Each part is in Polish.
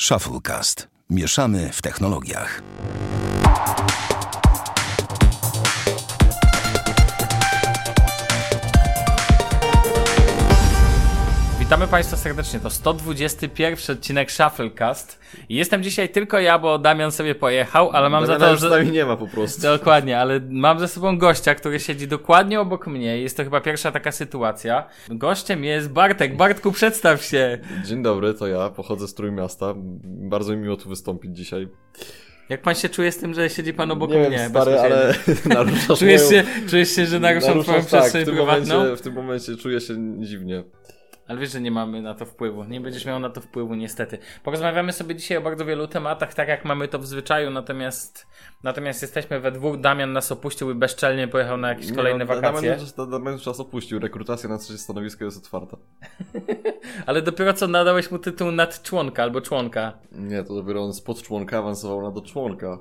Shufflecast. Mieszamy w technologiach. Witamy Państwa serdecznie. To 121 odcinek Shufflecast. I jestem dzisiaj tylko ja, bo Damian sobie pojechał, ale mam za to, już z że... nami nie ma po prostu. Dokładnie, ale mam ze sobą gościa, który siedzi dokładnie obok mnie. Jest to chyba pierwsza taka sytuacja. Gościem jest Bartek. Bartku, przedstaw się. Dzień dobry, to ja, pochodzę z Trójmiasta. Bardzo mi miło tu wystąpić dzisiaj. Jak pan się czuje z tym, że siedzi pan obok nie mnie? wiem, stary, ale Czujesz moją... się, czujesz się, że naruszam twoją tak, w przestrzeń tym, prywatną? momencie, w tym momencie czuję się dziwnie. Ale wiesz, że nie mamy na to wpływu. Nie będziesz miał na to wpływu, niestety. Porozmawiamy sobie dzisiaj o bardzo wielu tematach, tak jak mamy to w zwyczaju, natomiast natomiast jesteśmy we dwóch. Damian nas opuścił i bezczelnie pojechał na jakieś kolejne Nie, no, wakacje. Damian Damian czas opuścił, rekrutacja na trzecie stanowisko jest otwarta. Ale dopiero co nadałeś mu tytuł nadczłonka albo członka. Nie, to dopiero on spod członka awansował na do członka.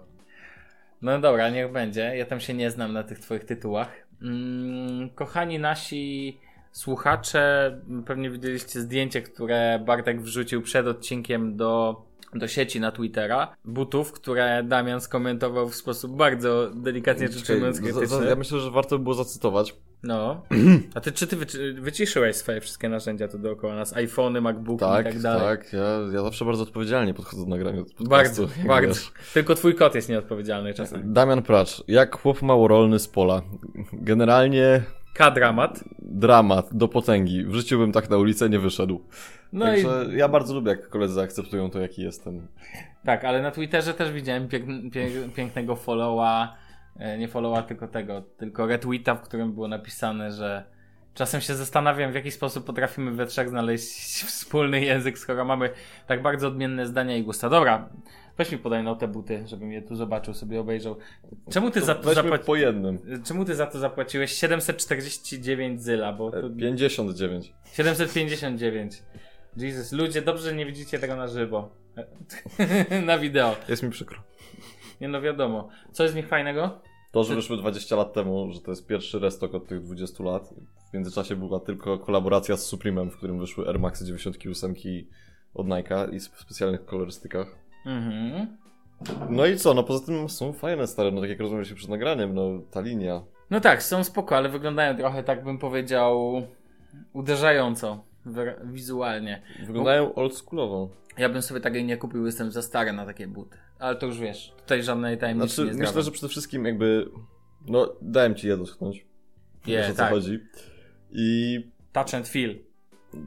No dobra, niech będzie. Ja tam się nie znam na tych twoich tytułach. Mm, kochani nasi słuchacze, pewnie widzieliście zdjęcie, które Bartek wrzucił przed odcinkiem do, do sieci na Twittera. Butów, które Damian skomentował w sposób bardzo delikatnie rzecz ujmując krytyczny. ja myślę, że warto by było zacytować. No. A ty, czy ty wyci- wyciszyłeś swoje wszystkie narzędzia tu dookoła nas? iPhony, MacBooki Tak, i tak dalej. tak. Ja, ja zawsze bardzo odpowiedzialnie podchodzę do nagrania podcastu, Bardzo, bardzo. wiesz. Tylko twój kot jest nieodpowiedzialny czasem. Damian Pracz, jak chłop małorolny z pola. Generalnie K-dramat. Dramat do potęgi. W życiu bym tak na ulicę nie wyszedł. No Także ja bardzo lubię, jak koledzy akceptują to, jaki jestem. Tak, ale na Twitterze też widziałem pięk, pięk, pięknego followa, e, nie followa, tylko tego, tylko retweeta, w którym było napisane, że czasem się zastanawiam, w jaki sposób potrafimy we trzech znaleźć wspólny język, skoro mamy tak bardzo odmienne zdania i gusta. Dobra, weź mi podaj no te buty, żebym je tu zobaczył, sobie obejrzał. Czemu ty, za to, Weźmy zapłaci... po jednym. Czemu ty za to zapłaciłeś 749 zyla, bo to 59. 759. Jesus, ludzie, dobrze, że nie widzicie tego na żywo. na wideo. Jest mi przykro. Nie no wiadomo. Co jest w nich fajnego? To, że wyszły 20 lat temu, że to jest pierwszy restok od tych 20 lat. W międzyczasie była tylko kolaboracja z Supremem, w którym wyszły Air Maxy 98 od Nike'a i w specjalnych kolorystykach. Mhm. No i co, no poza tym są fajne stare, no tak jak rozmawialiśmy przed nagraniem, no ta linia. No tak, są spoko, ale wyglądają trochę tak bym powiedział uderzająco wizualnie. Wyglądają oldschoolowo. Ja bym sobie takiej nie kupił, jestem za stary na takie buty. Ale to już wiesz, tutaj żadnej tajemnicy Znaczy, nie zdradzam. myślę, że przede wszystkim jakby, no dałem ci je dotknąć. Je, wiesz o co tak. chodzi. I Touch and feel.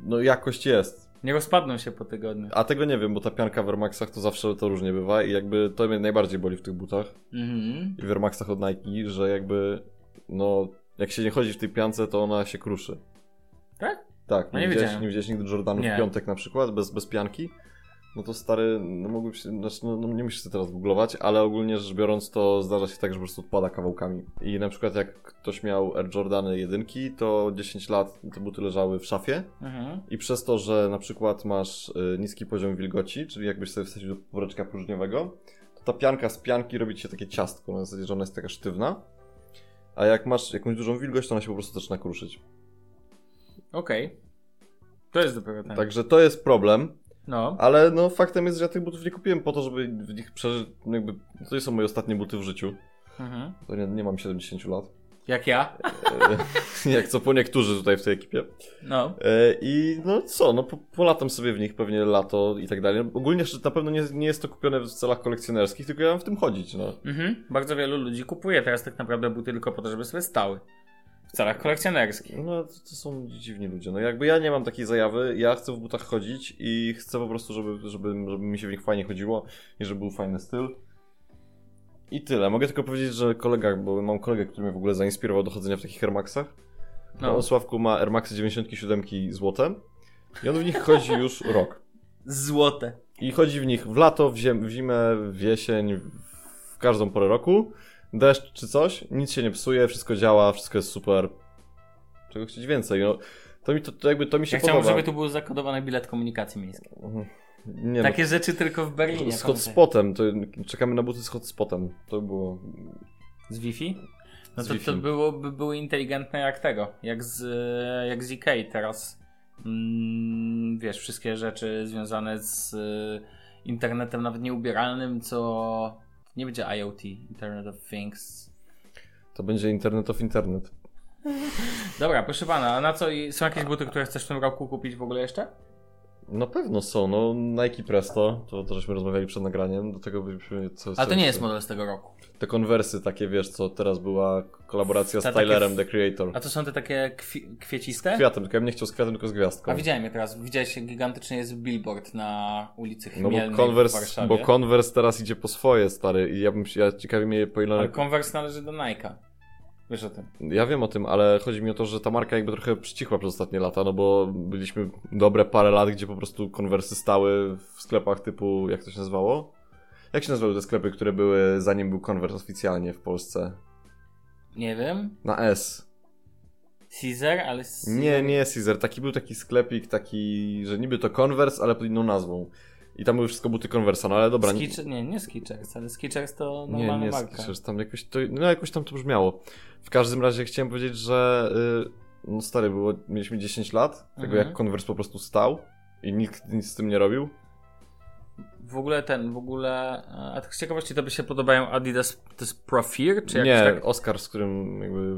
no jakość jest. Nie rozpadną się po tygodniu. A tego nie wiem, bo ta pianka w Air Maxach to zawsze to różnie bywa i jakby to mnie najbardziej boli w tych butach Mhm. i w Air Maxach od Nike, że jakby no jak się nie chodzi w tej piance, to ona się kruszy. Tak? Tak, No nie, nie widziałeś, nie widziałeś nigdy Jordanów Nie. w piątek na przykład, bez, bez pianki? No to stary, no mógłbyś, się- znaczy, no, no nie musisz sobie teraz googlować, ale ogólnie rzecz biorąc to zdarza się tak, że po prostu odpada kawałkami. I na przykład jak ktoś miał Air Jordany jedynki, to 10 lat te buty leżały w szafie Mhm. i przez to, że na przykład masz y, niski poziom wilgoci, czyli jakbyś sobie wsadził do woreczka próżniowego, to ta pianka z pianki robi się takie ciastko, na zasadzie, że ona jest taka sztywna, a jak masz jakąś dużą wilgoć, to ona się po prostu zaczyna kruszyć. Okej. To jest dopiero ten. Także to jest problem. No. Ale no faktem jest, że ja tych butów nie kupiłem po to, żeby w nich przeżyć, no jakby, to nie są moje ostatnie buty w życiu. Mhm. To nie, nie mam 70 lat. Jak ja? E, jak co po niektórzy tutaj w tej ekipie. No. E, I no co, no po, polatam sobie w nich pewnie lato i tak dalej. Ogólnie na pewno nie, nie jest to kupione w celach kolekcjonerskich, tylko ja mam w tym chodzić, no. Mhm. Bardzo wielu ludzi kupuje teraz tak naprawdę buty tylko po to, żeby sobie stały. W celach kolekcjonerskich. No to, to są dziwni ludzie. No jakby ja nie mam takiej zajawy, ja chcę w butach chodzić i chcę po prostu, żeby, żeby, żeby mi się w nich fajnie chodziło i żeby był fajny styl. I tyle. Mogę tylko powiedzieć, że kolega, bo mam kolegę, który mnie w ogóle zainspirował do chodzenia w takich Air Maxach. No. On Sławku ma Air Maxy 97 złote i on w nich chodzi już rok. Złote. I chodzi w nich w lato, w, ziem, w zimę, w jesień, w każdą porę roku. Deszcz czy coś, nic się nie psuje, wszystko działa, wszystko jest super. Czego chcieć więcej? No, to mi to, to jakby to mi się Ja chciałbym, żeby tu był zakodowany bilet komunikacji miejskiej. Nie Takie rzeczy tylko w no, Berlinie. z hotspotem, to czekamy na buty z hotspotem. To było Z Wi-Fi? No Z to, Wi-Fi. to byłoby były inteligentne jak tego. Jak z, jak z teraz. Mm, wiesz, wszystkie rzeczy związane z internetem nawet nieubieralnym, co nie będzie IoT, Internet of Things. To będzie Internet of Internet. Dobra, proszę pana, a na co i- są jakieś buty, które chcesz w tym roku kupić w ogóle jeszcze? Na pewno są, no Nike Presto, to, to żeśmy rozmawiali przed nagraniem, do tego byśmy co Ale to nie jest model z tego roku. Te konwersy takie, wiesz, co teraz była kolaboracja Ta z takie Tylerem, f- The Creator. A to są te takie kwi kwieciste? Kwiatem, tylko ja bym nie chciał z kwiatem, tylko z gwiazdką. A widziałem je teraz. Widziałeś, gigantycznie jest billboard na ulicy No Chmielnej bo w Converse, Warszawie. bo Converse teraz idzie po swoje, stary, i ja bym się, ja ciekawi mnie po ile... Ale Converse należy do Nike'a. Wiesz o tym. Ja wiem o tym, ale chodzi mi o to, że ta marka jakby trochę przycichła przez ostatnie lata, no bo byliśmy dobre parę lat, gdzie po prostu konwersy stały w sklepach typu, jak to się nazywało? Jak się nazywały te sklepy, które były zanim był konwers oficjalnie w Polsce? Nie wiem. Na S. Caesar, ale... Caesar... Nie, nie Caesar, taki był taki sklepik, taki, że niby to Converse, ale pod inną nazwą. I tam były wszystko buty Conversa, no ale dobra. nie- Skitcher, nie, nie Skechers, ale Skechers to Nie, normalna nie marka. Skechers, tam jakoś to, no jakoś tam to brzmiało. W każdym razie chciałem powiedzieć, że y, no stary, było, mieliśmy 10 lat, tego Mhm. jak Converse po prostu stał i nikt nic z tym nie robił. W ogóle ten, w ogóle... A tak z ciekawości to by się podobają Adidas, to jest Profir, czy nie, jakoś tak? Oscar, z którym jakby,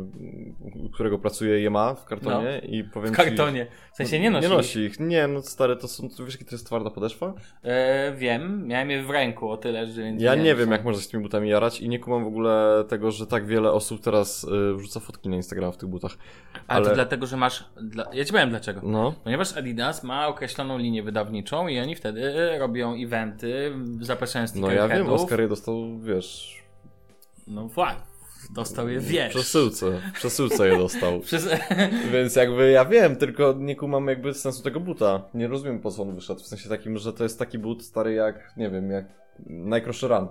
którego pracuje je ma w kartonie i powiem W ci... kartonie. W sensie nie nosi. Nie nosi ich. Nie, no stary, to są, to wiesz jaki to jest twarda podeszwa? E, wiem, miałem je w ręku o tyle, że... Ja nie że- wiem, jak można się z tymi butami jarać i nie kumam w ogóle tego, że tak wiele osób teraz y, wrzuca fotki na Instagram w tych butach. Ale to ale- dlatego, że masz... Dla... Ja ci powiem dlaczego. No, Ponieważ Adidas ma określoną linię wydawniczą i oni wtedy robią eventy, zapraszają no ja wiem. Oscar je dostał, wiesz, No właśnie, dostał je, wiesz. przesyłce, przesyłce je dostał. Przez... Więc jakby ja wiem, tylko nie kumam jakby sensu tego buta. Nie rozumiem po co on wyszedł, w sensie takim, że to jest taki but stary jak, nie wiem, jak Nike Run.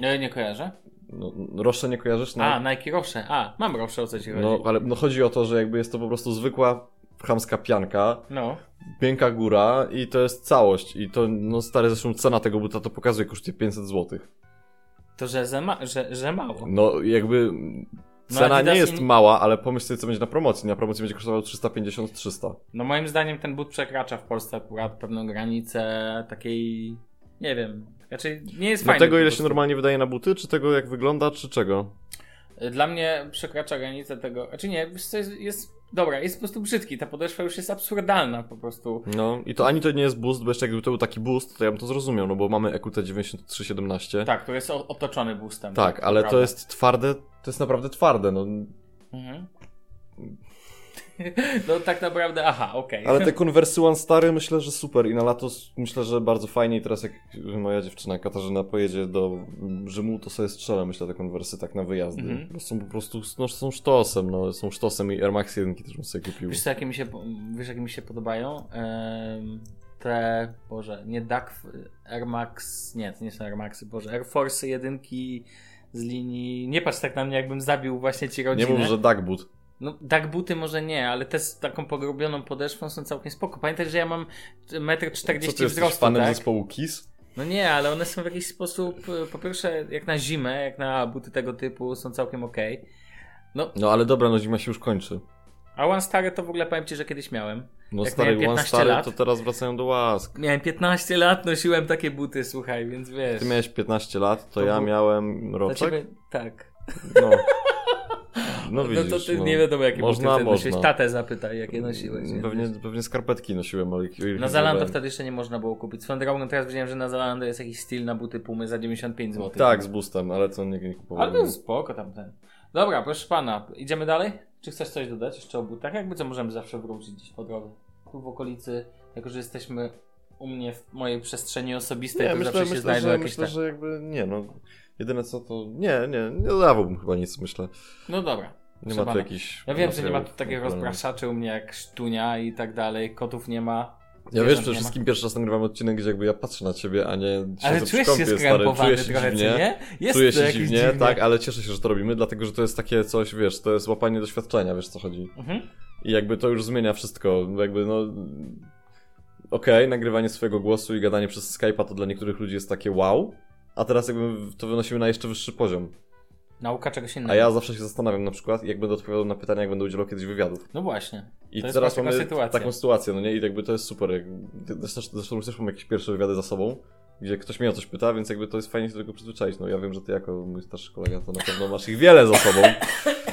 Nie, nie kojarzę. No, Rosze nie kojarzysz? No, A, Nike Rosze. A, mam Rosze, o co ci chodzi. no, ale no chodzi o to, że jakby jest to po prostu zwykła chamska pianka, No. piękka góra i to jest całość. I to, no stary, zresztą cena tego buta to pokazuje, kosztuje 500 zł. To, że, za ma... że, że mało. No jakby No, cena Adidas nie jest mała, ale pomyśl sobie, co będzie na promocji. Na promocji będzie kosztowało 350-300. No moim zdaniem ten but przekracza w Polsce akurat pewną granicę takiej... Nie wiem. Raczej nie jest No fajny. tego, po ile się normalnie wydaje na buty, czy tego, jak wygląda, czy czego? Dla mnie przekracza granicę tego... Znaczy nie, jest, jest... Dobra, jest po prostu brzydki. Ta podeszwa już jest absurdalna po prostu. No i to ani to nie jest boost, bo jeszcze jakby to był taki boost, to ja bym to zrozumiał, no bo mamy EQT 9317. Tak, to jest otoczony boostem. Tak, ale to prawda. jest twarde, to jest naprawdę twarde, no. Mhm. No tak naprawdę, aha, okej. Ale te konwersy One Stary myślę, że super i na lato myślę, że bardzo fajnie i teraz jak moja dziewczyna Katarzyna pojedzie do Rzymu, to sobie strzelę, myślę, te konwersy tak na wyjazdy. Mhm. Bo są po prostu, no są sztosem, no są sztosem i Air Max 1 też bym sobie kupił. Wiesz, co, jakie mi się, wiesz, jakie mi się podobają? Em, te, Boże, nie Duck, Air Max, nie, to nie są Air Maxy, Boże, Air Force jedynki z linii, nie patrz tak na mnie, jakbym zabił właśnie ci Nie rodzinę. mów, że Duckboot. No, Duck buty może nie, ale te z taką pogrobioną podeszwą są całkiem spoko. Pamiętaj, że ja mam 1,40 m ty jesteś wzrostu, fanem tak? zespołu Kiss? No nie, ale one są w jakiś sposób, e, po pierwsze, jak na zimę, jak na buty tego typu, są całkiem okej. No, No ale dobra, no zima się już kończy. a One Stare to w ogóle powiem ci, że kiedyś miałem. No Jak stary, One 15 Stary lat. to teraz wracają do łask. Miałem 15 lat, nosiłem takie buty, słuchaj, więc wiesz. Ty miałeś 15 lat, to, To ja był- miałem roczek. ciebie, tak. No. No widzisz, no to ty no. nie wiadomo, jakie Można, buty wtedy nosiłeś. można. Tatę zapytaj, jakie nosiłeś. nie? Pewnie, pewnie skarpetki nosiłem, ale Na Zalando wtedy jeszcze nie można było kupić. Swoją drogą teraz widziałem, że na Zalando jest jakiś styl na buty Pumy za 95 zł. Tak, z boostem, ale to nie, nie kupowałem. Ale to jest spoko tamten. Dobra, proszę pana, idziemy dalej? Czy chcesz coś dodać jeszcze o butach? Jakby co możemy zawsze wrócić gdzieś po drodze. Tu w okolicy, jako że jesteśmy u mnie w mojej przestrzeni osobistej, Nie, to myślę, zawsze się myślę, znajdą że, jakieś myślę, tak. że jakby nie, no. Jedyne co to. Nie, nie, nie dodawałbym chyba nic, myślę. No dobra. Nie ma tu jakichś. Ja wiem, że nie ma tu takich rozpraszaczy u mnie jak sztunia i tak dalej, kotów nie ma. Ja wiesz, przede ma. wszystkim pierwszy raz nagrywam odcinek, gdzie jakby ja patrzę na ciebie, a nie Ale czujesz się kąpie, stary. skrępowany Czuję się trochę, dziwnie. nie? Jest Czuję się dziwnie, dziwne. tak, ale cieszę się, że to robimy, dlatego że to jest takie coś, wiesz, to jest łapanie doświadczenia, wiesz co chodzi. Mhm. I jakby to już zmienia wszystko. Jakby no. Okej, nagrywanie swojego głosu i gadanie przez Skype'a to dla niektórych ludzi jest takie wow. A teraz jakby to wynosimy na jeszcze wyższy poziom. Nauka czegoś innego. A ja zawsze się zastanawiam na przykład, jak będę odpowiadał na pytania, jak będę udzielał kiedyś wywiadów. No właśnie. I To teraz mamy sytuacja. taką sytuację, no nie? I jakby to jest super. Zresztą, też mamy jakieś pierwsze wywiady za sobą. gdzie ktoś mnie o coś pyta, więc jakby to jest fajnie się do tego przyzwyczaić. No ja wiem, że ty jako mój starszy kolega to na pewno masz ich wiele za sobą.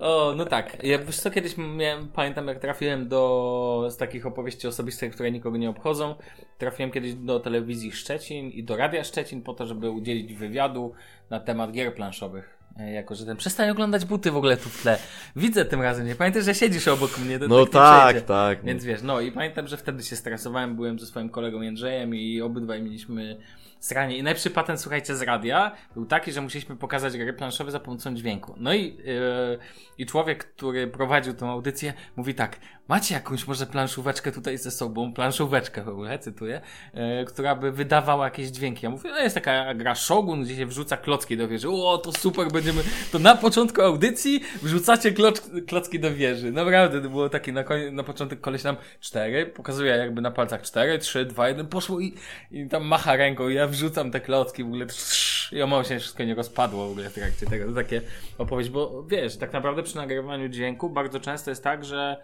O, no tak. Ja wiesz co, kiedyś miałem, pamiętam jak trafiłem do, z takich opowieści osobistych, które nikogo nie obchodzą, trafiłem kiedyś do telewizji Szczecin i do Radia Szczecin po to, żeby udzielić wywiadu na temat gier planszowych. E, Jako, że ten przestań oglądać buty w ogóle tu w tle. Widzę tym razem, nie pamiętaj, że siedzisz obok mnie. To No tak, tak, przejdzie. tak. Więc wiesz, no i pamiętam, że wtedy się stresowałem, byłem ze swoim kolegą Jędrzejem i obydwaj mieliśmy sranie. I najlepszy patent, słuchajcie, z radia był taki, że musieliśmy pokazać gry planszowe za pomocą dźwięku. No i, yy, i człowiek, który prowadził tą audycję, mówi tak, macie jakąś może planszóweczkę tutaj ze sobą, planszóweczkę w ogóle, cytuję, yy, która by wydawała jakieś dźwięki. Ja mówię, no jest taka gra Shogun, gdzie się wrzuca klocki do wieży. O, to super, będziemy, to na początku audycji wrzucacie kloc, klocki do wieży. Naprawdę, to było takie na, na początek koleś nam cztery, pokazuje jakby na palcach cztery, trzy, dwa, jeden, poszło i, i tam macha ręką i ja wrzucam te klocki w ogóle trz, i o się wszystko nie rozpadło w ogóle w trakcie tego. To takie opowieść, bo wiesz, tak naprawdę przy nagrywaniu dźwięku bardzo często jest tak, że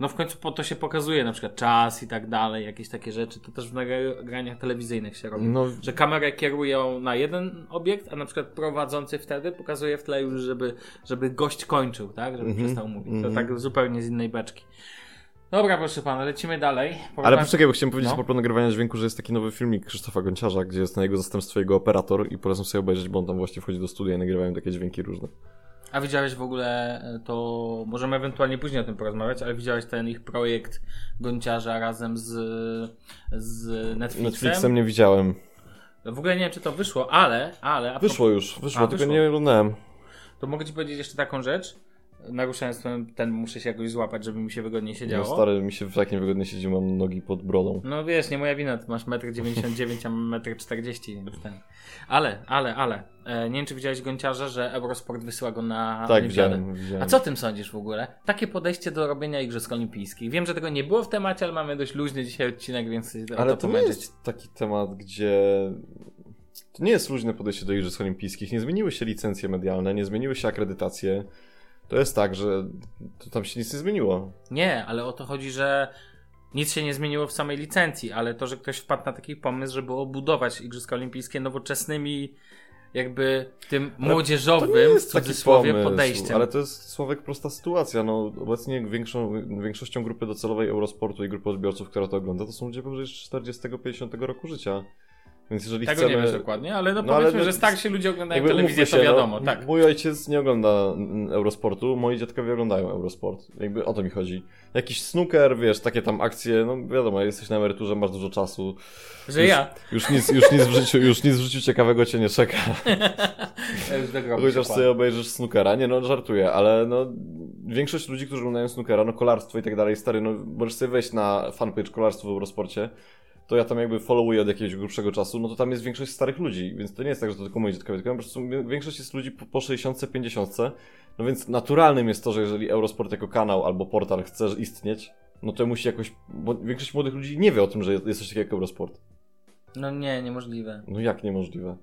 no w końcu po to się pokazuje na przykład czas i tak dalej, jakieś takie rzeczy, to też w nagraniach telewizyjnych się robi. No, Że kamerę kierują na jeden obiekt, a na przykład prowadzący wtedy pokazuje w tle już, żeby, żeby gość kończył, tak? Żeby Mhm, przestał mówić. To mhm. tak zupełnie z innej beczki. Dobra, proszę pana, lecimy dalej. ale poczekaj, bo chciałem powiedzieć No. propos nagrywania dźwięku, że jest taki nowy filmik Krzysztofa Gonciarza, gdzie jest na jego zastępstwie jego operator i polecam sobie obejrzeć, bo on tam właśnie wchodzi do studia i nagrywają takie dźwięki różne. A widziałeś w ogóle, e, to możemy ewentualnie później o tym porozmawiać, ale widziałeś ten ich projekt Gonciarza razem z, z Netflixem? Netflixem nie widziałem. W ogóle nie wiem, czy to wyszło, ale, ale... Wyszło już, wyszło, A, tylko wyszło. nie oglądałem. To mogę ci powiedzieć jeszcze taką rzecz. Naruszając ten, ten muszę się jakoś złapać, żeby mi się wygodniej siedziało. No stary, mi się tak niewygodnie siedzi, mam nogi pod brodą. No wiesz, nie moja wina, ty masz 1,99 m, a mam 1,40 m, ten. Ale, ale, ale. E, nie wiem, czy widziałeś Gonciarza, że Eurosport wysyła go na Tak, Olimpiadę. widziałem, widziałem. A co o tym sądzisz w ogóle? Takie podejście do robienia Igrzysk Olimpijskich. Wiem, że tego nie było w temacie, ale mamy dość luźny dzisiaj odcinek, więc Ale to to nie jest taki temat, gdzie... To nie jest luźne podejście do Igrzysk Olimpijskich. Nie zmieniły się licencje medialne, nie zmieniły się akredytacje. To jest tak, że to tam się nic nie zmieniło. Nie, ale o to chodzi, że nic się nie zmieniło w samej licencji, ale to, że ktoś wpadł na taki pomysł, żeby obudować Igrzyska Olimpijskie nowoczesnymi, jakby tym Ale młodzieżowym, w cudzysłowie, pomysł, podejściem. Ale to jest Sławek prosta sytuacja. No, obecnie większą, większością grupy docelowej Eurosportu i grupy odbiorców, która to ogląda, to są ludzie powyżej 40-50 roku życia. Więc jeżeli Tego chcemy... nie wiesz dokładnie, ale no, No, ale powiedzmy, no, że starsi ludzie oglądają telewizję, umówmy to się, wiadomo, no, tak. Mój ojciec nie ogląda Eurosportu, moi dziadkowie oglądają Eurosport. Jakby o to mi chodzi. Jakiś snooker, wiesz, takie tam akcje, no wiadomo, jesteś na emeryturze, masz dużo czasu. Że już, ja. Już nic, już, nic w życiu, już nic w życiu ciekawego cię nie czeka. ja Chociaż się sobie obejrzysz snookera. Nie no, żartuję, ale no większość ludzi, którzy oglądają snookera, no kolarstwo i tak dalej, stary, no możesz sobie wejść na fanpage kolarstwo w Eurosporcie, to ja tam jakby followuję od jakiegoś grubszego czasu, no to tam jest większość starych ludzi, więc to nie jest tak, że to tylko moi dziadkowie, tylko po prostu większość jest ludzi po, po 60, 50, no więc naturalnym jest to, że jeżeli Eurosport jako kanał albo portal chce istnieć, no to musi jakoś, bo większość młodych ludzi nie wie o tym, że jest coś takiego jak Eurosport. No nie, niemożliwe. No jak niemożliwe?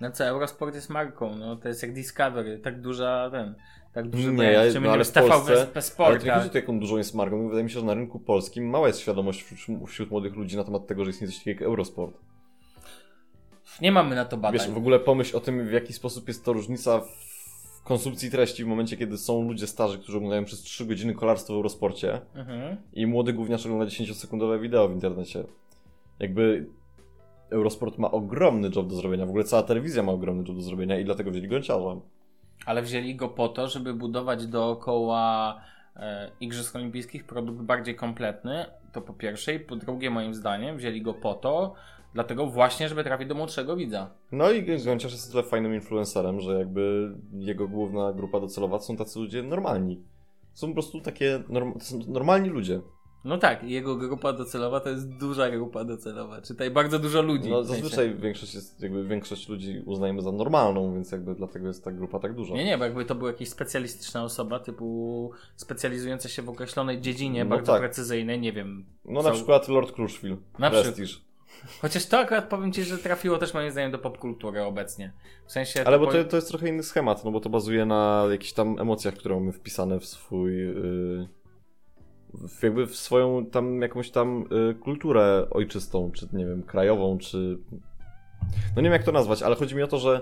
No co, Eurosport jest marką, no to jest jak Discovery, tak duża ten, tak duży Nie, ja- no ale nie w Polsce- bez, bez Ale to nie chodzi jaką dużą jest marką. Wydaje mi się, że na rynku polskim mała jest świadomość wśród, wśród młodych ludzi na temat tego, że istnieje coś takiego jak Eurosport. Nie mamy na to badań. Wiesz, w ogóle pomyśl o tym, w jaki sposób jest to różnica w konsumpcji treści w momencie, kiedy są ludzie starzy, którzy oglądają przez 3 godziny kolarstwo w Eurosporcie Mhm. i młody gówniarz ogląda 10-sekundowe wideo w internecie. Jakby Eurosport ma ogromny job do zrobienia. W ogóle cała telewizja ma ogromny job do zrobienia i dlatego wzięli gąciarza. Ale wzięli go po to, żeby budować dookoła e, Igrzysk Olimpijskich produkt bardziej kompletny. To po pierwsze. I po drugie, moim zdaniem, wzięli go po to, dlatego właśnie, żeby trafić do młodszego widza. No i Gąciarz jest tyle fajnym influencerem, że jakby jego główna grupa docelowa są tacy ludzie normalni. Są po prostu takie norm- normalni ludzie. No tak, jego grupa docelowa to jest duża grupa docelowa. Czytaj bardzo dużo ludzi. No zazwyczaj większość jest, jakby większość ludzi uznajemy za normalną, więc jakby dlatego jest ta grupa tak duża. Nie, nie, bo jakby to była jakaś specjalistyczna osoba, typu specjalizująca się w określonej dziedzinie, No bardzo tak. precyzyjnej, nie wiem. No co- na przykład Lord Crushville. Na. Prestige. Chociaż to akurat powiem ci, że trafiło też moim zdaniem do popkultury obecnie. W sensie. Ale bo po- to, to jest trochę inny schemat, no bo to bazuje na jakichś tam emocjach, które mamy wpisane w swój... Yy, jakby w swoją tam jakąś tam y, kulturę ojczystą, czy nie wiem, krajową, czy... No nie wiem jak to nazwać, ale chodzi mi o to, że